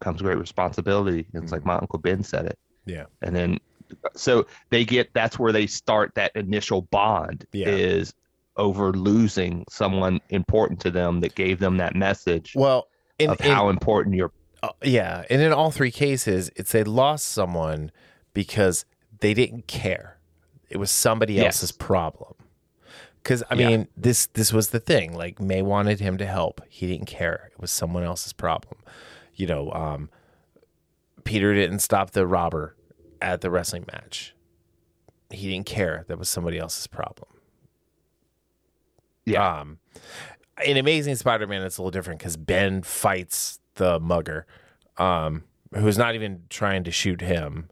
Speaker 2: comes great responsibility it's
Speaker 1: Mm-hmm.
Speaker 2: like my uncle ben said it
Speaker 1: Yeah.
Speaker 2: and then so they get that's where they start that initial bond
Speaker 1: Yeah.
Speaker 2: is over losing someone important to them that gave them that message
Speaker 1: Well, in,
Speaker 2: of
Speaker 1: in-
Speaker 2: how important your
Speaker 1: uh, yeah, and in all three cases, it's they lost someone because they didn't care. It was somebody
Speaker 2: Yes.
Speaker 1: else's problem. Because I
Speaker 2: Yeah.
Speaker 1: mean, this this was the thing. Like May wanted him to help. He didn't care. It was someone else's problem. You know, um, Peter didn't stop the robber at the wrestling match. He didn't care. That was somebody else's problem.
Speaker 2: Yeah.
Speaker 1: Um, in Amazing Spider-Man, it's a little different because Ben fights the mugger, um, who's not even trying to shoot him.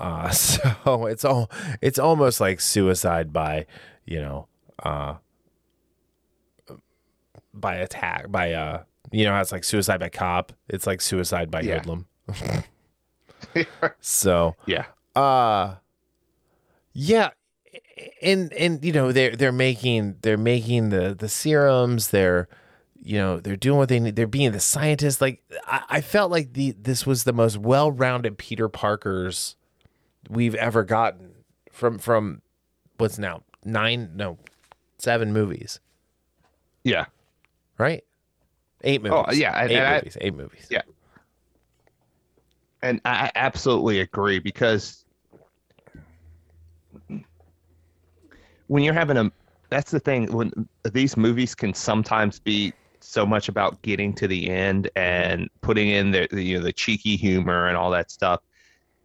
Speaker 1: Uh, so it's all it's almost like suicide by, you know, uh, by attack by uh, you know how it's like suicide by cop. It's like suicide by
Speaker 2: Yeah.
Speaker 1: hoodlum. so
Speaker 2: yeah.
Speaker 1: uh yeah and and you know they're they're making they're making the the serums they're you know they're doing what they need they're being the scientists like i, I felt like the this was the most well-rounded peter parkers we've ever gotten from from what's now nine no seven movies
Speaker 2: Yeah.
Speaker 1: right eight oh, movies
Speaker 2: Oh, yeah, and-
Speaker 1: eight
Speaker 2: and I-
Speaker 1: movies eight movies
Speaker 2: Yeah. And I absolutely agree because when you're having a that's the thing when these movies can sometimes be so much about getting to the end and putting in the, the you know the cheeky humor and all that stuff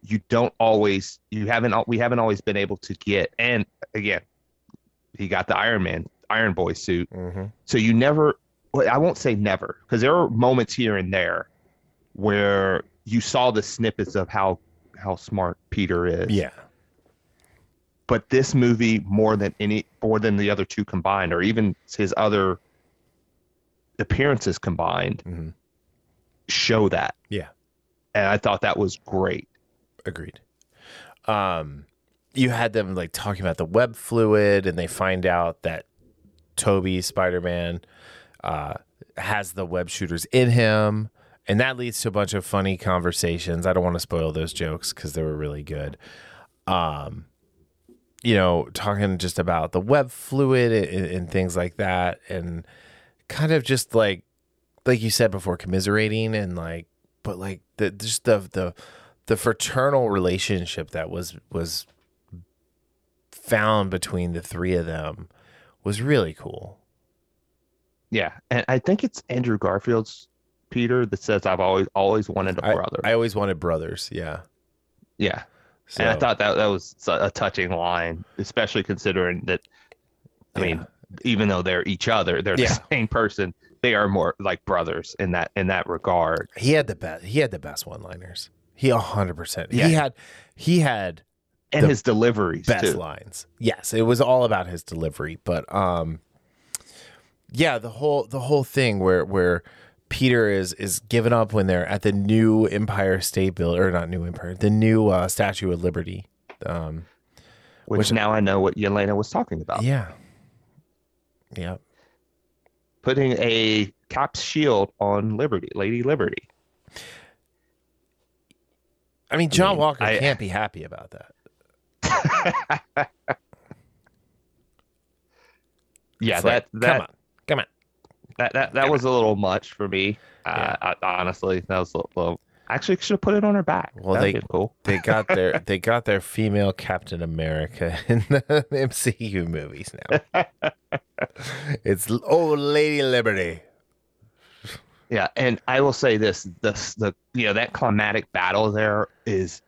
Speaker 2: you don't always you haven't we haven't always been able to get and again he got the iron man iron boy suit
Speaker 1: mm-hmm.
Speaker 2: so you never, I won't say never, because there are moments here and there where you saw the snippets of how how smart Peter is.
Speaker 1: yeah
Speaker 2: But this movie, more than any, more than the other two combined, or even his other appearances combined,
Speaker 1: Mhm.
Speaker 2: show that.
Speaker 1: yeah
Speaker 2: And I thought that was great.
Speaker 1: Agreed. Um, you had them like talking about the web fluid, and they find out that Tobey Spider Man uh, has the web shooters in him, and that leads to a bunch of funny conversations. I don't want to spoil those jokes because they were really good. Um, you know, talking just about the web fluid and, and things like that, and kind of just like, like you said before, commiserating and like, but like the just the the the fraternal relationship that was was found between the three of them was really cool.
Speaker 2: Yeah, and I think it's Andrew Garfield's Peter that says, "I've always always wanted a brother."
Speaker 1: I always wanted brothers. Yeah.
Speaker 2: yeah,
Speaker 1: So,
Speaker 2: and I thought that that was a touching line, especially considering that. I mean, even though they're each other, they're
Speaker 1: Yeah.
Speaker 2: the same person. They are more like brothers in that in that regard.
Speaker 1: he had the best. He had the best one-liners. He hundred percent. He had. He had
Speaker 2: And his deliveries
Speaker 1: best
Speaker 2: too.
Speaker 1: lines. Yes, it was all about his delivery, but um yeah, the whole the whole thing where where Peter is is given up when they're at the new Empire State Building or not new Empire, the new uh, Statue of Liberty. Um
Speaker 2: Which,
Speaker 1: which-
Speaker 2: now I know what Yelena was talking about.
Speaker 1: yeah. Yeah.
Speaker 2: Putting a cap's shield on Liberty, Lady Liberty.
Speaker 1: I mean, John
Speaker 2: mean,
Speaker 1: Walker
Speaker 2: I-
Speaker 1: can't be happy about that.
Speaker 2: Yeah, that
Speaker 1: like,
Speaker 2: that,
Speaker 1: come on. Come on.
Speaker 2: that that that was a little much for me. Uh, I, honestly, that was a little. Actually, should have put it on her back.
Speaker 1: Well,
Speaker 2: That'd
Speaker 1: they-
Speaker 2: cool.
Speaker 1: They got their they got their female Captain America in the MCU movies now. it's old Lady Liberty.
Speaker 2: Yeah, and I will say this: the the you know that climatic battle there is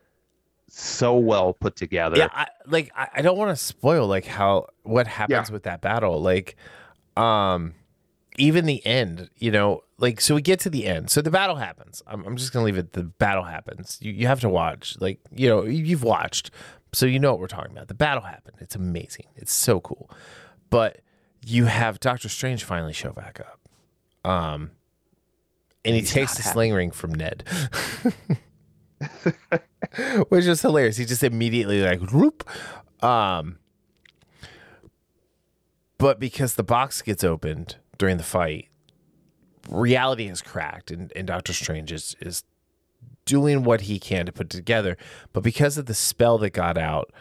Speaker 2: so well put together.
Speaker 1: Yeah, I, like I, I don't want to spoil like how what happens with that battle. Like, um, even the end, you know, like so we get to the end. So the battle happens. I'm, I'm just gonna leave it. The battle happens. You you have to watch. Like you know you've watched, so you know what we're talking about. The battle happened. It's amazing. It's so cool. But you have Doctor Strange finally show back up. Um. And he
Speaker 2: He's
Speaker 1: takes the
Speaker 2: happy.
Speaker 1: sling ring from Ned. which is hilarious. He just immediately like whoop. Um, but because the box gets opened during the fight, reality has cracked, and, and Doctor Strange is is doing what he can to put it together. But because of the spell that got out,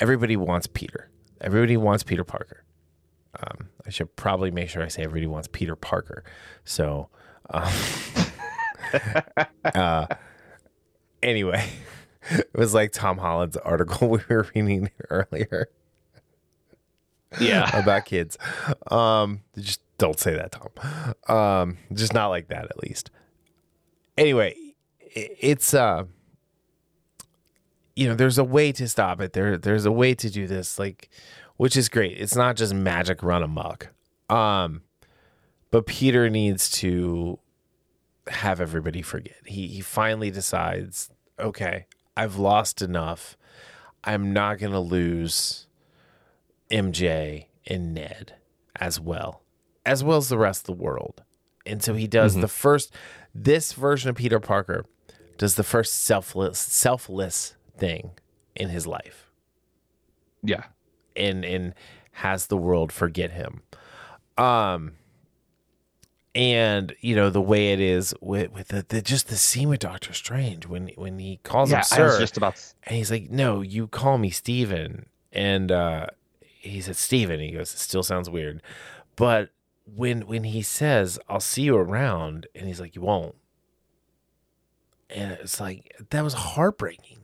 Speaker 1: everybody wants Peter. Everybody wants Peter Parker. Um, I should probably make sure I say everybody wants Peter Parker. So, um, uh, anyway, it was like Tom Holland's article we were reading earlier.
Speaker 2: Yeah.
Speaker 1: about kids. Um, just don't say that, Tom. Um, just not like that, at least. Anyway, it's uh, you know, there's a way to stop it. There, there's a way to do this, like, which is great. It's not just magic run amok. Um, but Peter needs to have everybody forget. He he finally decides, okay, I've lost enough. I'm not gonna lose MJ and Ned as well, as well as the rest of the world. And so he does the first. This version of Peter Parker does the first selfless selfless thing in his life,
Speaker 2: Yeah.
Speaker 1: and and has the world forget him. Um. And you know the way it is with with the, the just the scene with Doctor Strange when when he calls
Speaker 2: Yeah.
Speaker 1: him sir,
Speaker 2: just about.
Speaker 1: and he's like, "No, you call me Stephen. And uh, he said, "Stephen." He goes, "It still sounds weird." But when when he says, "I'll see you around," and he's like, "You won't," and it's like that was heartbreaking.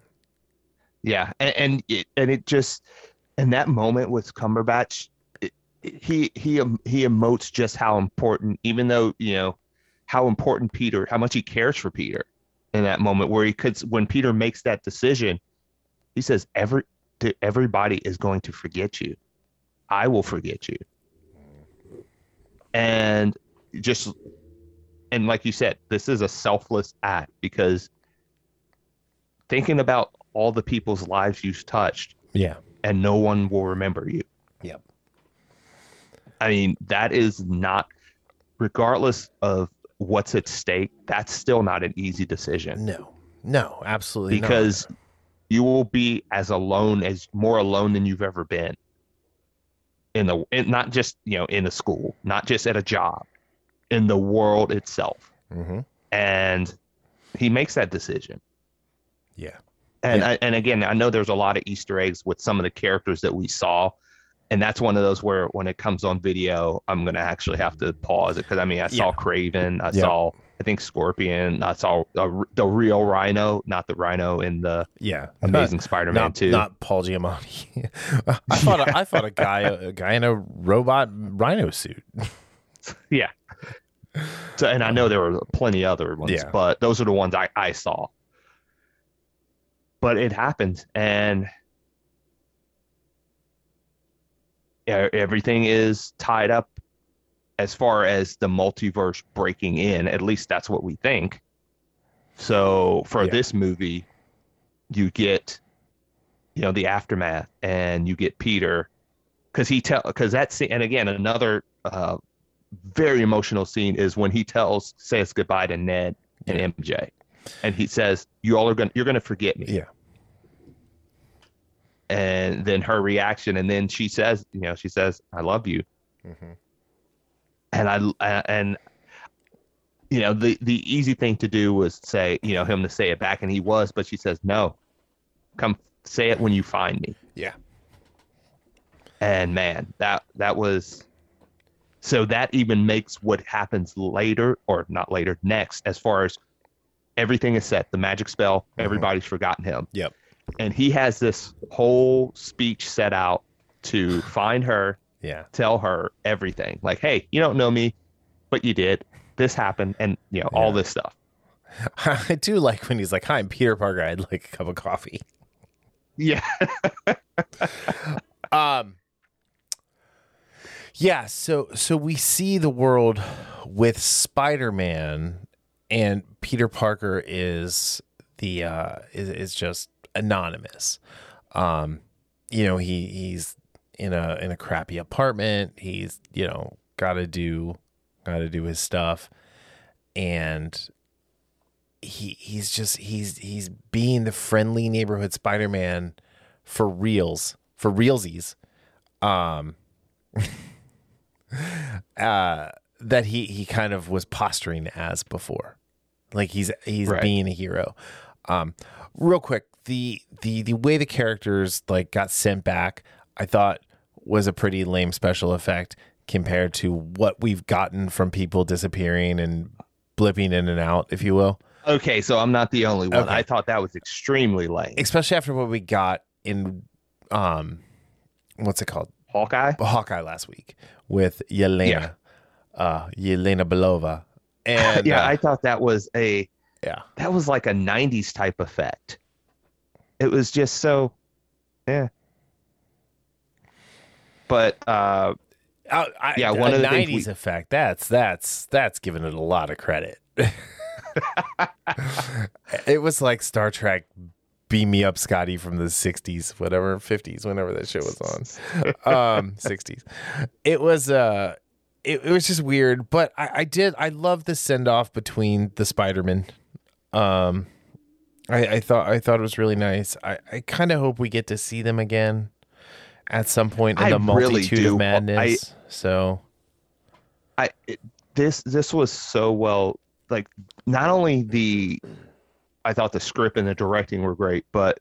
Speaker 2: Yeah, and and it, and it just in that moment with Cumberbatch, it, it- he he em- he emotes just how important, even though you know how important Peter, how much he cares for Peter in that moment where he could when Peter makes that decision, he says every everybody is going to forget you, I will forget you, and just and like you said, this is a selfless act because thinking about all the people's lives you've touched
Speaker 1: Yeah.
Speaker 2: and no one will remember you.
Speaker 1: Yep.
Speaker 2: I mean, that is not, regardless of what's at stake, that's still not an easy decision
Speaker 1: No. No. Absolutely. not.
Speaker 2: because you will be as alone as more alone than you've ever been in the, in, not just, you know, in a school, not just at a job, in the world itself.
Speaker 1: Mhm.
Speaker 2: And he makes that decision.
Speaker 1: Yeah.
Speaker 2: And
Speaker 1: Yeah.
Speaker 2: I, and again, I know there's a lot of Easter eggs with some of the characters that we saw, and that's one of those where when it comes on video, I'm gonna actually have to pause it because I mean I saw
Speaker 1: Yeah.
Speaker 2: Kraven, I
Speaker 1: Yeah.
Speaker 2: saw I think Scorpion, I saw uh, the real Rhino, not the Rhino in the
Speaker 1: Yeah.
Speaker 2: Amazing Spider-Man
Speaker 1: not,
Speaker 2: two.
Speaker 1: Not Paul Giamatti. I thought a, I thought a guy a guy in a robot rhino suit.
Speaker 2: yeah. So and I know there were plenty other ones,
Speaker 1: Yeah.
Speaker 2: but those are the ones I, I saw. But it happened, and everything is tied up as far as the multiverse breaking in. At least that's what we think. So for
Speaker 1: Yeah.
Speaker 2: this movie, you get, you know, the aftermath, and you get Peter, because he tell because that's and again another uh, very emotional scene is when he tells says goodbye to Ned and
Speaker 1: Yeah.
Speaker 2: MJ, and he says, "You all are gonna you're gonna forget me."
Speaker 1: Yeah.
Speaker 2: And then her reaction, and then she says, you know, she says, "I love you,"
Speaker 1: Mhm.
Speaker 2: And I and you know the the easy thing to do was say, you know, him to say it back, and he was, but she says, "No, come say it when you find me."
Speaker 1: Yeah.
Speaker 2: And man, that that was so that even makes what happens later or not later next as far as everything is set, the magic spell,
Speaker 1: Mhm.
Speaker 2: everybody's forgotten him.
Speaker 1: Yep.
Speaker 2: And he has this whole speech set out to find her,
Speaker 1: Yeah.
Speaker 2: tell her everything. Like, hey, you don't know me, but you did. This happened and you know, all this stuff.
Speaker 1: I do like when he's like, "Hi, I'm Peter Parker. I'd like a cup of coffee."
Speaker 2: Yeah.
Speaker 1: Um Yeah, so so we see the world with Spider-Man and Peter Parker is the uh is is just anonymous. Um you know, he he's in a in a crappy apartment. He's, you know, got to do got to do his stuff and he he's just he's he's being the friendly neighborhood Spider-Man for reals, for realsies. Um uh that he he kind of was posturing as before. Like he's he's
Speaker 2: Right.
Speaker 1: being a hero. Um real quick, the the the way the characters like got sent back, I thought was a pretty lame special effect compared to what we've gotten from people disappearing and blipping in and out, if you will.
Speaker 2: Okay, so I'm not the only one.
Speaker 1: Okay.
Speaker 2: I thought that was extremely lame.
Speaker 1: especially after what we got in um what's it called
Speaker 2: Hawkeye.
Speaker 1: Hawkeye last week with Yelena, uh, Yelena Belova, and
Speaker 2: yeah,
Speaker 1: uh,
Speaker 2: I thought that was a
Speaker 1: yeah,
Speaker 2: that was like a '90s type effect. It was just so, yeah. But uh,
Speaker 1: Uh, I,
Speaker 2: Yeah, one of the
Speaker 1: '90s
Speaker 2: we-
Speaker 1: effect. That's that's that's giving it a lot of credit. it was like Star Trek. Beam me up, Scotty, from the '60s, whatever '50s, whenever that show was on. um 60s it was uh it, it was just weird but i i did i love the send off between the spider-man um i i thought i thought it was really nice i i kind of hope we get to see them again at some point in
Speaker 2: I
Speaker 1: the
Speaker 2: really
Speaker 1: multitude
Speaker 2: do.
Speaker 1: of madness so
Speaker 2: I it, this this was so well like not only the I thought the script and the directing were great, but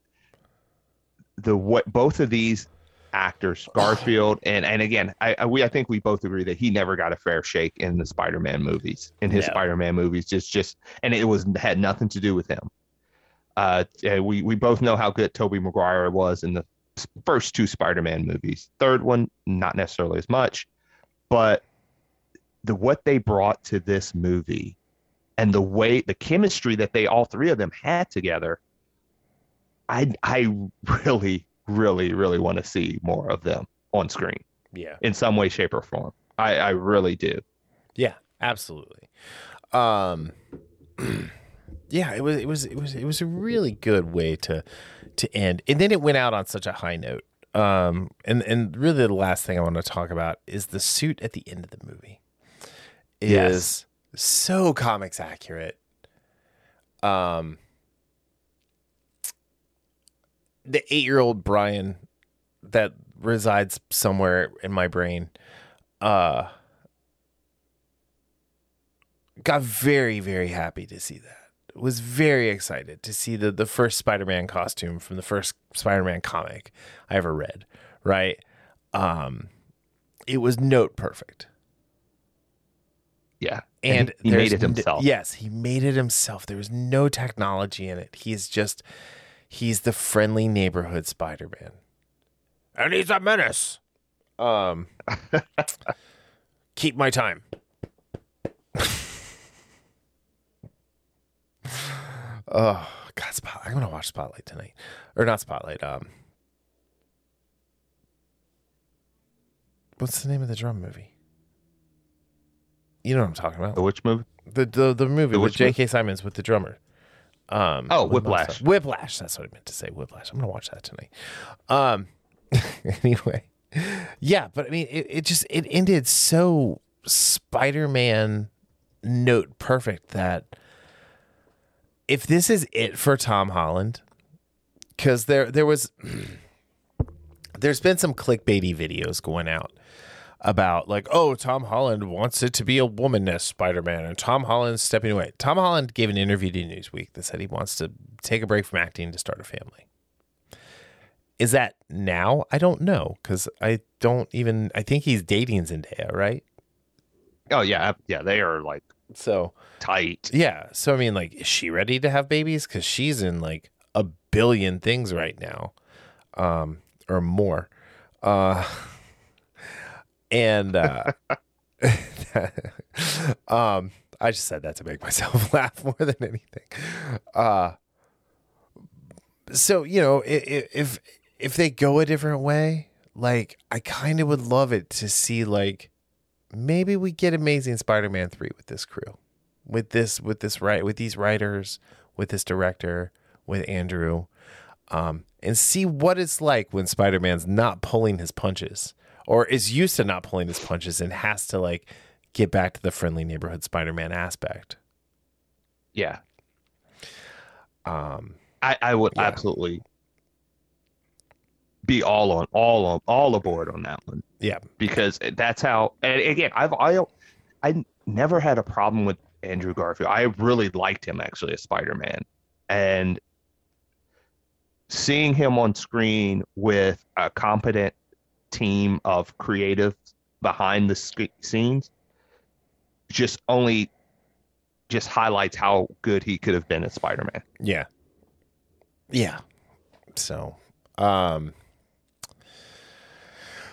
Speaker 2: the what both of these actors, Garfield and and again, I, I we I think we both agree that he never got a fair shake in the Spider-Man movies. In his
Speaker 1: No.
Speaker 2: Spider-Man movies, just just and it was had nothing to do with him. Uh, we we both know how good Tobey Maguire was in the first two Spider-Man movies. Third one, not necessarily as much, but the what they brought to this movie and the way the chemistry that they all three of them had together i i really really really want to see more of them on screen
Speaker 1: yeah
Speaker 2: in some way shape or form i i really do
Speaker 1: Yeah, absolutely. Um yeah, it was it was it was it was a really good way to to end. And then it went out on such a high note. Um and and really the last thing I want to talk about is the suit at the end of the movie. Is
Speaker 2: Yes.
Speaker 1: so comics accurate. Um the 8-year-old Brian that resides somewhere in my brain uh got very very happy to see that was very excited to see the the first spider-man costume from the first spider-man comic i ever read right? Um it was note perfect.
Speaker 2: Yeah.
Speaker 1: And
Speaker 2: he, he made it himself.
Speaker 1: yes he made it himself. There was no technology in it. He's just he's the friendly neighborhood spider-man. And he's a menace. Um keep my time oh god spotlight i'm gonna watch spotlight tonight or not spotlight um what's the name of the drum movie you know what i'm talking about
Speaker 2: the which movie
Speaker 1: the the, the movie
Speaker 2: The
Speaker 1: with J.K. Simmons with the drummer. Um,
Speaker 2: Oh, Whiplash.
Speaker 1: Whiplash. That's what I meant to say. Whiplash. I'm gonna watch that tonight. Um. anyway, yeah, but I mean, it, it just it ended so Spider-Man note perfect that if this is it for Tom Holland, because there there was there's been some clickbaity videos going out about like, oh, Tom Holland wants it to be a womanness Spider-Man, and Tom Holland's stepping away. Tom Holland gave an interview to Newsweek that said he wants to take a break from acting to start a family. Is that now? I don't know because I don't even. I think he's dating Zendaya, right?
Speaker 2: oh yeah yeah they are like
Speaker 1: So
Speaker 2: tight
Speaker 1: yeah. So I mean, like, is she ready to have babies? Because she's in like a billion things right now, um, or more. Uh, and uh, um, I just said that to make myself laugh more than anything. Uh, so you know, if if they go a different way, like I kind of would love it to see like maybe we get Amazing Spider-Man three with this crew, with this with this right with these writers, with this director, with Andrew, um, and see what it's like when Spider-Man's not pulling his punches or is used to not pulling his punches and has to like get back to the friendly neighborhood Spider-Man aspect.
Speaker 2: yeah
Speaker 1: Um,
Speaker 2: i i would
Speaker 1: Yeah.
Speaker 2: absolutely be all on all on all aboard on that one
Speaker 1: yeah,
Speaker 2: because that's how and again i've i i never had a problem with andrew garfield. I really liked him actually as spider-man. And seeing him on screen with a competent team of creative behind the sc- scenes just only just highlights how good he could have been as spider-man.
Speaker 1: Yeah, yeah. So, um,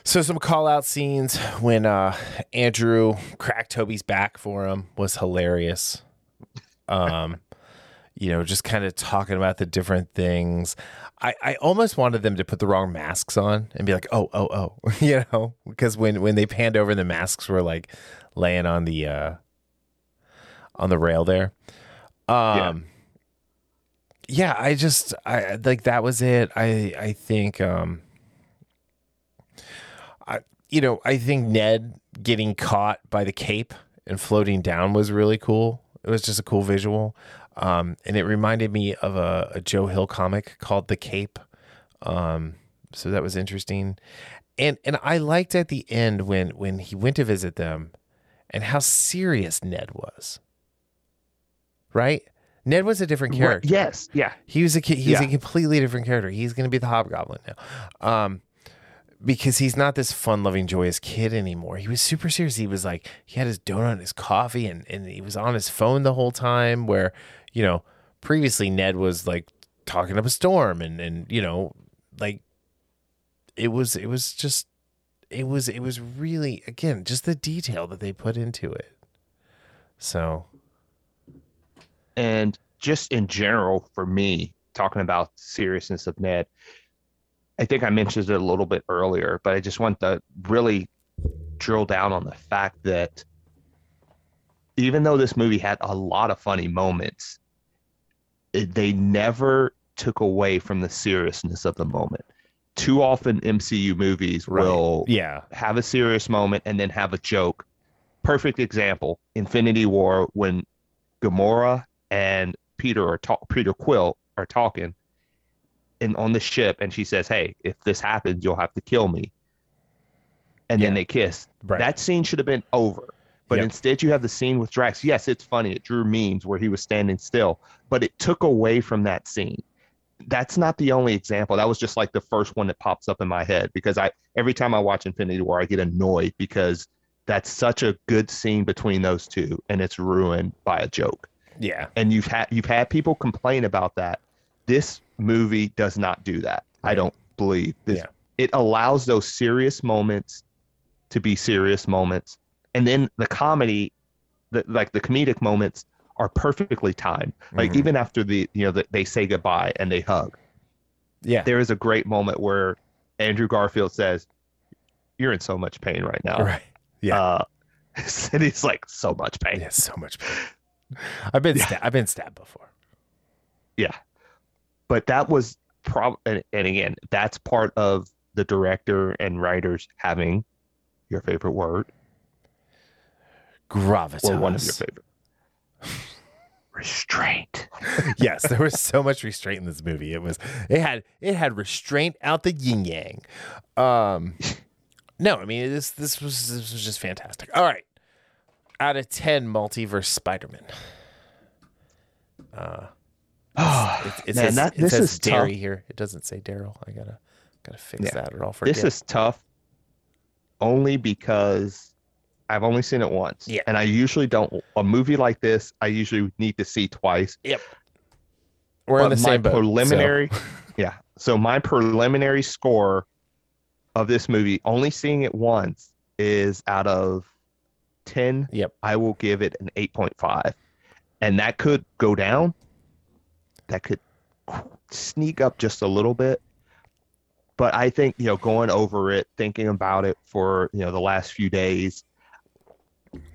Speaker 1: So some call out scenes when uh, Andrew cracked Tobey's back for him was hilarious. Um, you know, just kind of talking about the different things. I, I almost wanted them to put the wrong masks on and be like, oh, oh, oh, you know, because when when they panned over, the masks were like laying on the uh, on the rail there. Um, yeah. yeah, I just I like that was it. I I think um you know, I think Ned getting caught by the cape and floating down was really cool. It was just a cool visual. Um, and it reminded me of a, a, Joe Hill comic called The Cape. Um, so that was interesting. And and I liked at the end when when he went to visit them and how serious Ned was. Right? Ned was a different character.
Speaker 2: Yes, yeah.
Speaker 1: He was a he's yeah. a completely different character. He's going to be the hobgoblin now. Um, because he's not this fun loving, joyous kid anymore. He was super serious. He was like, he had his donut and his coffee and, and he was on his phone the whole time. Where, you know, previously Ned was like talking up a storm and, and, you know, like it was, it was just, it was, it was really, again, just the detail that they put into it. So,
Speaker 2: and just in general, for me, talking about seriousness of Ned, I think I mentioned it a little bit earlier, but I just want to really drill down on the fact that even though this movie had a lot of funny moments, it, they never took away from the seriousness of the moment. Too often, MCU movies right. will
Speaker 1: yeah.
Speaker 2: have a serious moment and then have a joke. Perfect example: Infinity War when Gamora and Peter are ta- Peter Quill are talking, in on the ship and she says, "Hey, if this happens, you'll have to kill me." And yeah. then they kiss. Right. That scene should have been over. But yep. instead, you have the scene with Drax. Yes, it's funny. It drew memes where he was standing still, but it took away from that scene. That's not the only example. That was just like the first one that pops up in my head because I every time I watch Infinity War, I get annoyed because that's such a good scene between those two, and it's ruined by a joke.
Speaker 1: Yeah,
Speaker 2: and you've had you've had people complain about that. This movie does not do that. Right. I don't believe this. Yeah. It allows those serious moments to be serious moments, and then the comedy, the, like the comedic moments, are perfectly timed. Like mm-hmm. even after the you know the, they say goodbye and they hug.
Speaker 1: Yeah,
Speaker 2: there is a great moment where Andrew Garfield says, "You're in so much pain right now."
Speaker 1: Right. Yeah. Uh,
Speaker 2: and he's like, "So much pain."
Speaker 1: Yeah, so much pain. I've been yeah. I've been stabbed before.
Speaker 2: Yeah, but that was prob and, and again that's part of the director and writers having your favorite word.
Speaker 1: Gravitas.
Speaker 2: Or one of your favorite. Restraint.
Speaker 1: Yes there was so much restraint in this movie. It was it had it had restraint out the yin yang. Um no i mean this this was this was just fantastic. All right. Out of 10 multiverse spider-man. Uh
Speaker 2: it, ah, it, Man, says, that, it this says is
Speaker 1: Derry
Speaker 2: tough.
Speaker 1: here. It doesn't say Darryl. I gotta gotta fix yeah. that or I'll forget.
Speaker 2: This is tough, only because I've only seen it once.
Speaker 1: Yeah,
Speaker 2: and I usually don't. A movie like this, I usually need to see twice.
Speaker 1: Yep. We're but in the same boat.
Speaker 2: Preliminary, so. yeah. So my preliminary score of this movie, only seeing it once, is out of ten.
Speaker 1: Yep.
Speaker 2: I will give it an eight point five, and that could go down that could sneak up just a little bit. But I think, you know, going over it, thinking about it for, you know, the last few days,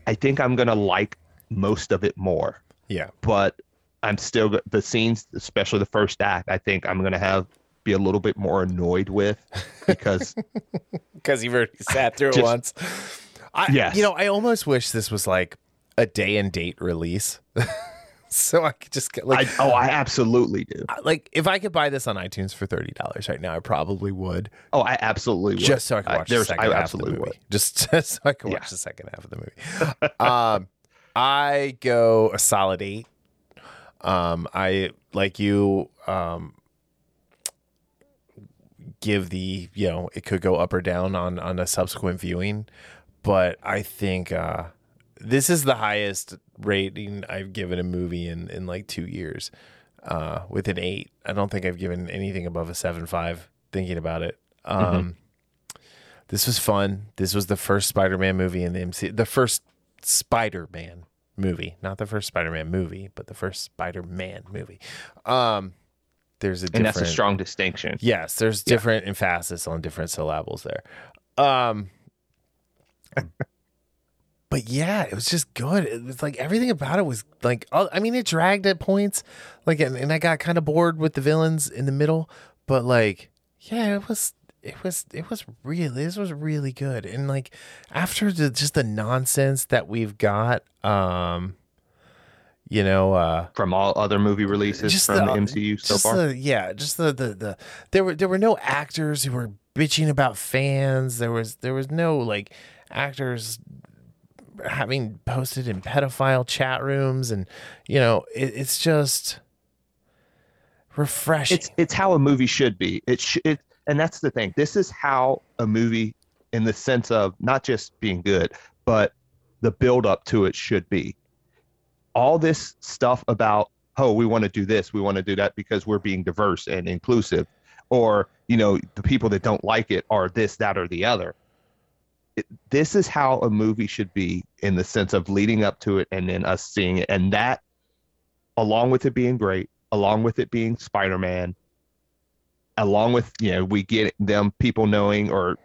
Speaker 2: I think I'm going to like most of it more.
Speaker 1: Yeah.
Speaker 2: But I'm still, the scenes, especially the first act, I think I'm going to have, be a little bit more annoyed with because.
Speaker 1: Because you've already sat through just, it once. I, yes. You know, I almost wish this was like a day and date release. so I could just get like
Speaker 2: I, oh I absolutely do.
Speaker 1: Like if I could buy this on iTunes for thirty dollars right now, I probably would.
Speaker 2: Oh, I absolutely would.
Speaker 1: Just so I could watch I, the second I half of the movie. Would. Just, just so I could watch yeah. the second half of the movie. um, I go a solid eight. Um, I like you. Um, give the you know it could go up or down on on a subsequent viewing, but I think uh, this is the highest rating I've given a movie in in like two years. Uh, with an eight, I don't think I've given anything above a seven five. Thinking about it, um, mm-hmm. this was fun. This was the first Spider-Man movie in the MC, The first Spider-Man movie, not the first Spider-Man movie, but the first Spider-Man movie. Um, there's a
Speaker 2: and that's a strong distinction.
Speaker 1: Yes, there's different emphasis on different syllables there. Um But yeah, it was just good. It was like everything about it was like oh, I mean it dragged at points. Like and, and I got kind of bored with the villains in the middle, but like yeah, it was it was it was really this was really good. And like after the just the nonsense that we've got um you know uh
Speaker 2: From all other movie releases
Speaker 1: Just
Speaker 2: from
Speaker 1: the-
Speaker 2: the, MCU so far.
Speaker 1: The, yeah, just the, the the there were there were no actors who were bitching about fans. There was there was no like actors having posted in pedophile chat rooms, and you know it, it's just refreshing.
Speaker 2: it's it's how a movie should be. It sh- it and that's the thing. This is how a movie, in the sense of not just being good, but the build up to it should be. All this stuff about oh we want to do this, we want to do that because we're being diverse and inclusive, or you know the people that don't like it are this that or the other. It, this is how a movie should be in the sense of leading up to it and then us seeing it, and that along with it being great, along with it being Spider-Man, along with you know we get them people knowing or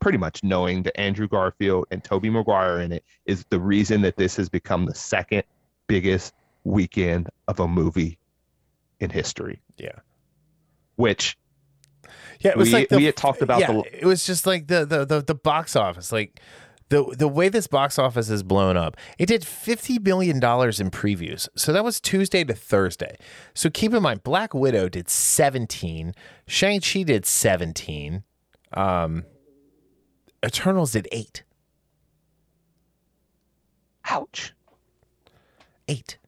Speaker 2: pretty much knowing that Andrew Garfield and Tobey Maguire in it is the reason that this has become the second biggest weekend of a movie in history.
Speaker 1: yeah,
Speaker 2: Which
Speaker 1: yeah. It was
Speaker 2: we-
Speaker 1: like the,
Speaker 2: we had talked about
Speaker 1: yeah,
Speaker 2: the-
Speaker 1: It was just like the the the, the box office, like. The, the way this box office is blown up, it did $50 million in previews. So that was Tuesday to Thursday. So keep in mind, Black Widow did 17, Shang-Chi did 17, um, Eternals did 8.
Speaker 2: ouch.
Speaker 1: 8.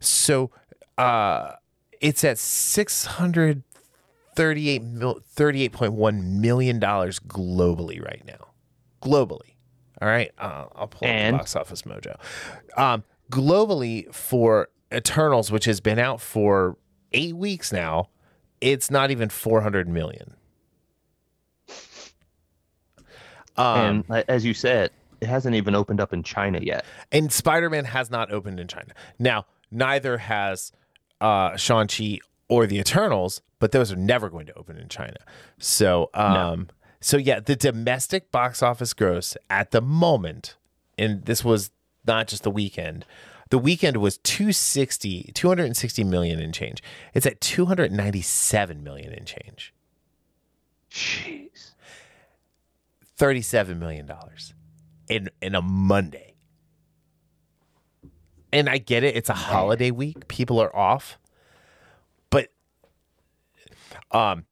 Speaker 1: So uh, it's at 638 mil, $38.1 million globally right now. Globally. All right. Uh, I'll pull up
Speaker 2: And-
Speaker 1: the box office mojo. Um, globally for Eternals, which has been out for eight weeks now, it's not even 400 million. Um,
Speaker 2: and as you said, it hasn't even opened up in China yet.
Speaker 1: And Spider Man has not opened in China. Now, neither has uh, Shang-Chi or the Eternals, but those are never going to open in China. So, um, so yeah, the domestic box office gross at the moment, and this was not just the weekend. The weekend was 260, 260 million in change. It's at 297 million in change.
Speaker 2: Jeez.
Speaker 1: 37 million dollars in in a Monday. And I get it, it's a holiday week. People are off. Um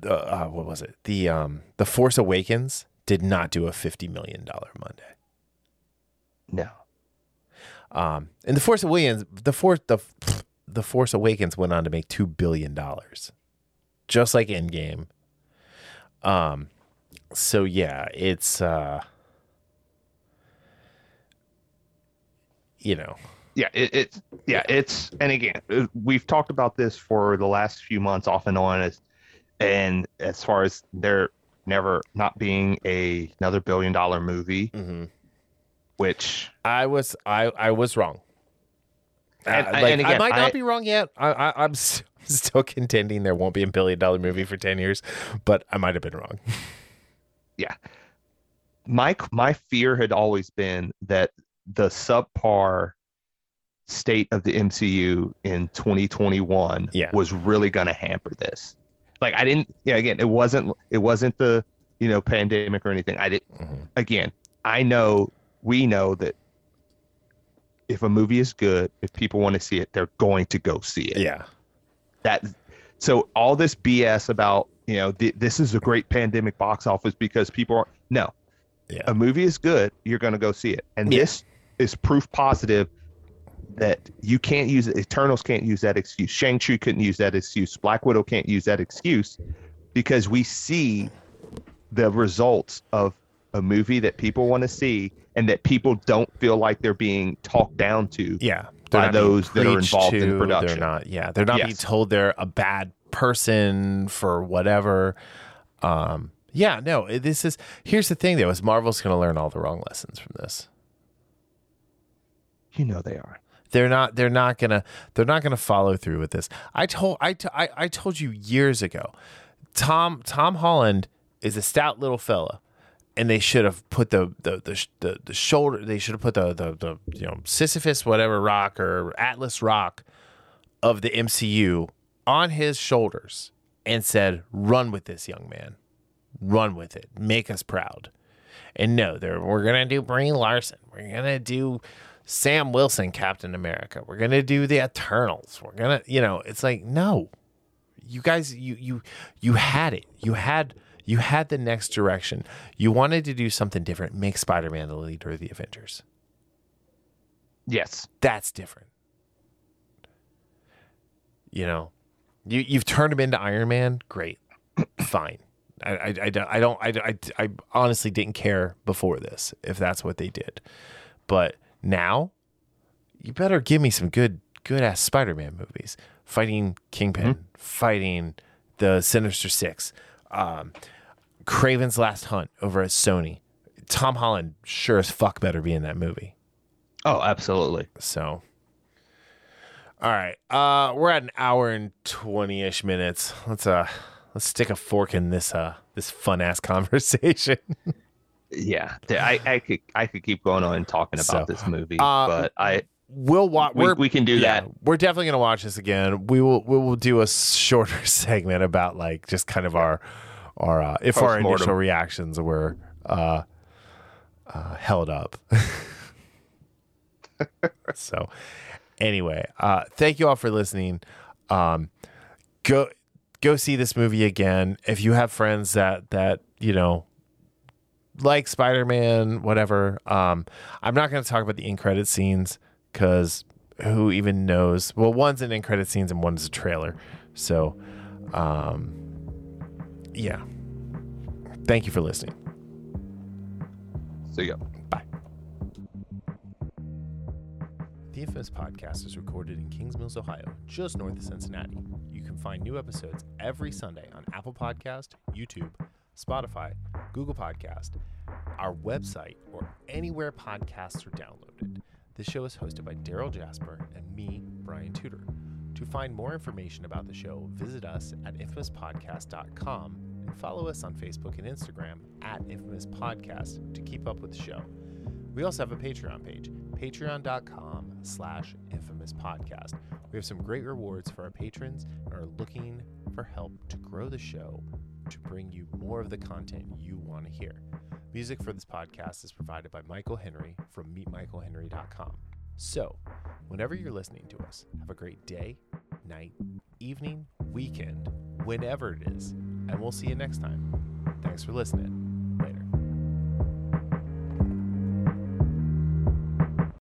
Speaker 1: the uh, what was it? The um The Force Awakens did not do a 50 million dollar Monday.
Speaker 2: No.
Speaker 1: Um and The Force Awakens the Force the The Force Awakens went on to make 2 billion dollars. Just like Endgame. Um so yeah, it's uh you know,
Speaker 2: yeah it, it's yeah it's and again uh, we've talked about this for the last few months off and on as and as far as there never not being a another billion dollar movie which
Speaker 1: I was I I was wrong.
Speaker 2: And-
Speaker 1: Uh,
Speaker 2: and
Speaker 1: like, I might not
Speaker 2: I-
Speaker 1: be wrong yet. I, I I'm s- still contending there won't be a billion dollar movie for ten years, but I might have been wrong.
Speaker 2: yeah my my fear had always been that the subpar state of the MCU in 2021
Speaker 1: Yeah.
Speaker 2: was really going to hamper this. Like I didn't yeah again it wasn't it wasn't the you know pandemic or anything. I did
Speaker 1: Mhm.
Speaker 2: again I know we know that if a movie is good, if people want to see it, they're going to go see it
Speaker 1: Yeah,
Speaker 2: that so all this bs about you know th- this is a great pandemic box office because people are no
Speaker 1: Yeah.
Speaker 2: a movie is good you're going to go see it and
Speaker 1: Yeah.
Speaker 2: this is proof positive that you can't use it eternals can't use that excuse shang-chi couldn't use that excuse black widow can't use that excuse because we see the results of a movie that people want to see and that people don't feel like they're being talked down to
Speaker 1: yeah.
Speaker 2: By those that are involved in
Speaker 1: to,
Speaker 2: production.
Speaker 1: They're not. Yeah, they're not being told they're a bad person for whatever. Um, Yeah, no, this is here's the thing though, is Marvel's gonna learn all the wrong lessons from this.
Speaker 2: You know they are.
Speaker 1: They're not they're not gonna they're not gonna follow through with this. I told I, t- I, I told you years ago, Tom Tom Holland is a stout little fella. And they should have put the the, the the the shoulder. They should have put the the the you know Sisyphus whatever rock or Atlas rock of the MCU on his shoulders and said, "Run with this, young man. Run with it. Make us proud." And no, we're gonna do Brie Larson. We're gonna do Sam Wilson, Captain America. We're gonna do the Eternals. We're gonna, you know, it's like no, you guys, you you you had it. You had you had the next direction. You wanted to do something different. Make Spider Man the leader of the Avengers.
Speaker 2: Yes.
Speaker 1: That's different. You know, you you've turned him into Iron Man. Great, fine. I I, I, don't- I don't I, I I honestly didn't care before this if that's what they did, but now you better give me some good good ass Spider Man movies. Fighting Kingpin, fighting the Sinister Six, um, Kraven's Last Hunt over at Sony. Tom Holland sure as fuck better be in that movie.
Speaker 2: Oh, absolutely.
Speaker 1: So, all right, uh, we're at an hour and twenty ish minutes. Let's uh, let's stick a fork in this uh, this fun ass conversation.
Speaker 2: Yeah. I, I could I could keep going on and talking about
Speaker 1: So,
Speaker 2: this movie,
Speaker 1: uh,
Speaker 2: but I
Speaker 1: we'll watch.
Speaker 2: we,
Speaker 1: We're
Speaker 2: can do
Speaker 1: yeah,
Speaker 2: that.
Speaker 1: we're definitely gonna watch this again. We will we will do a shorter segment about like just kind of our our uh, if our initial reactions were uh, uh, held up. so anyway, uh, thank you all for listening. Um, go go see this movie again if you have friends that that you know like Spider-Man, whatever. Um, I'm not going to talk about the in-credit scenes because who even knows? Well, one's an in-credit scenes and one's a trailer. So, um, yeah. Thank you for listening.
Speaker 2: So yeah.
Speaker 1: Bye. The Infamous Podcast is recorded in Kings Mills, Ohio, just north of Cincinnati. You can find new episodes every Sunday on Apple Podcast, YouTube, Spotify, Google Podcast, our website, or anywhere podcasts are downloaded. This show is hosted by Darryl Jasper and me, Brian Tudor. To find more information about the show, visit us at infamouspodcast.com and follow us on Facebook and Instagram at Infamous Podcast to keep up with the show. We also have a Patreon page, patreon.com slash infamous podcast. We have some great rewards for our patrons and are looking for help to grow the show to bring you more of the content you want to hear. Music for this podcast is provided by Michael Henry from meetmichaelhenry.com. So, whenever you're listening to us, have a great day, night, evening, weekend, whenever it is, and we'll see you next time. Thanks for listening.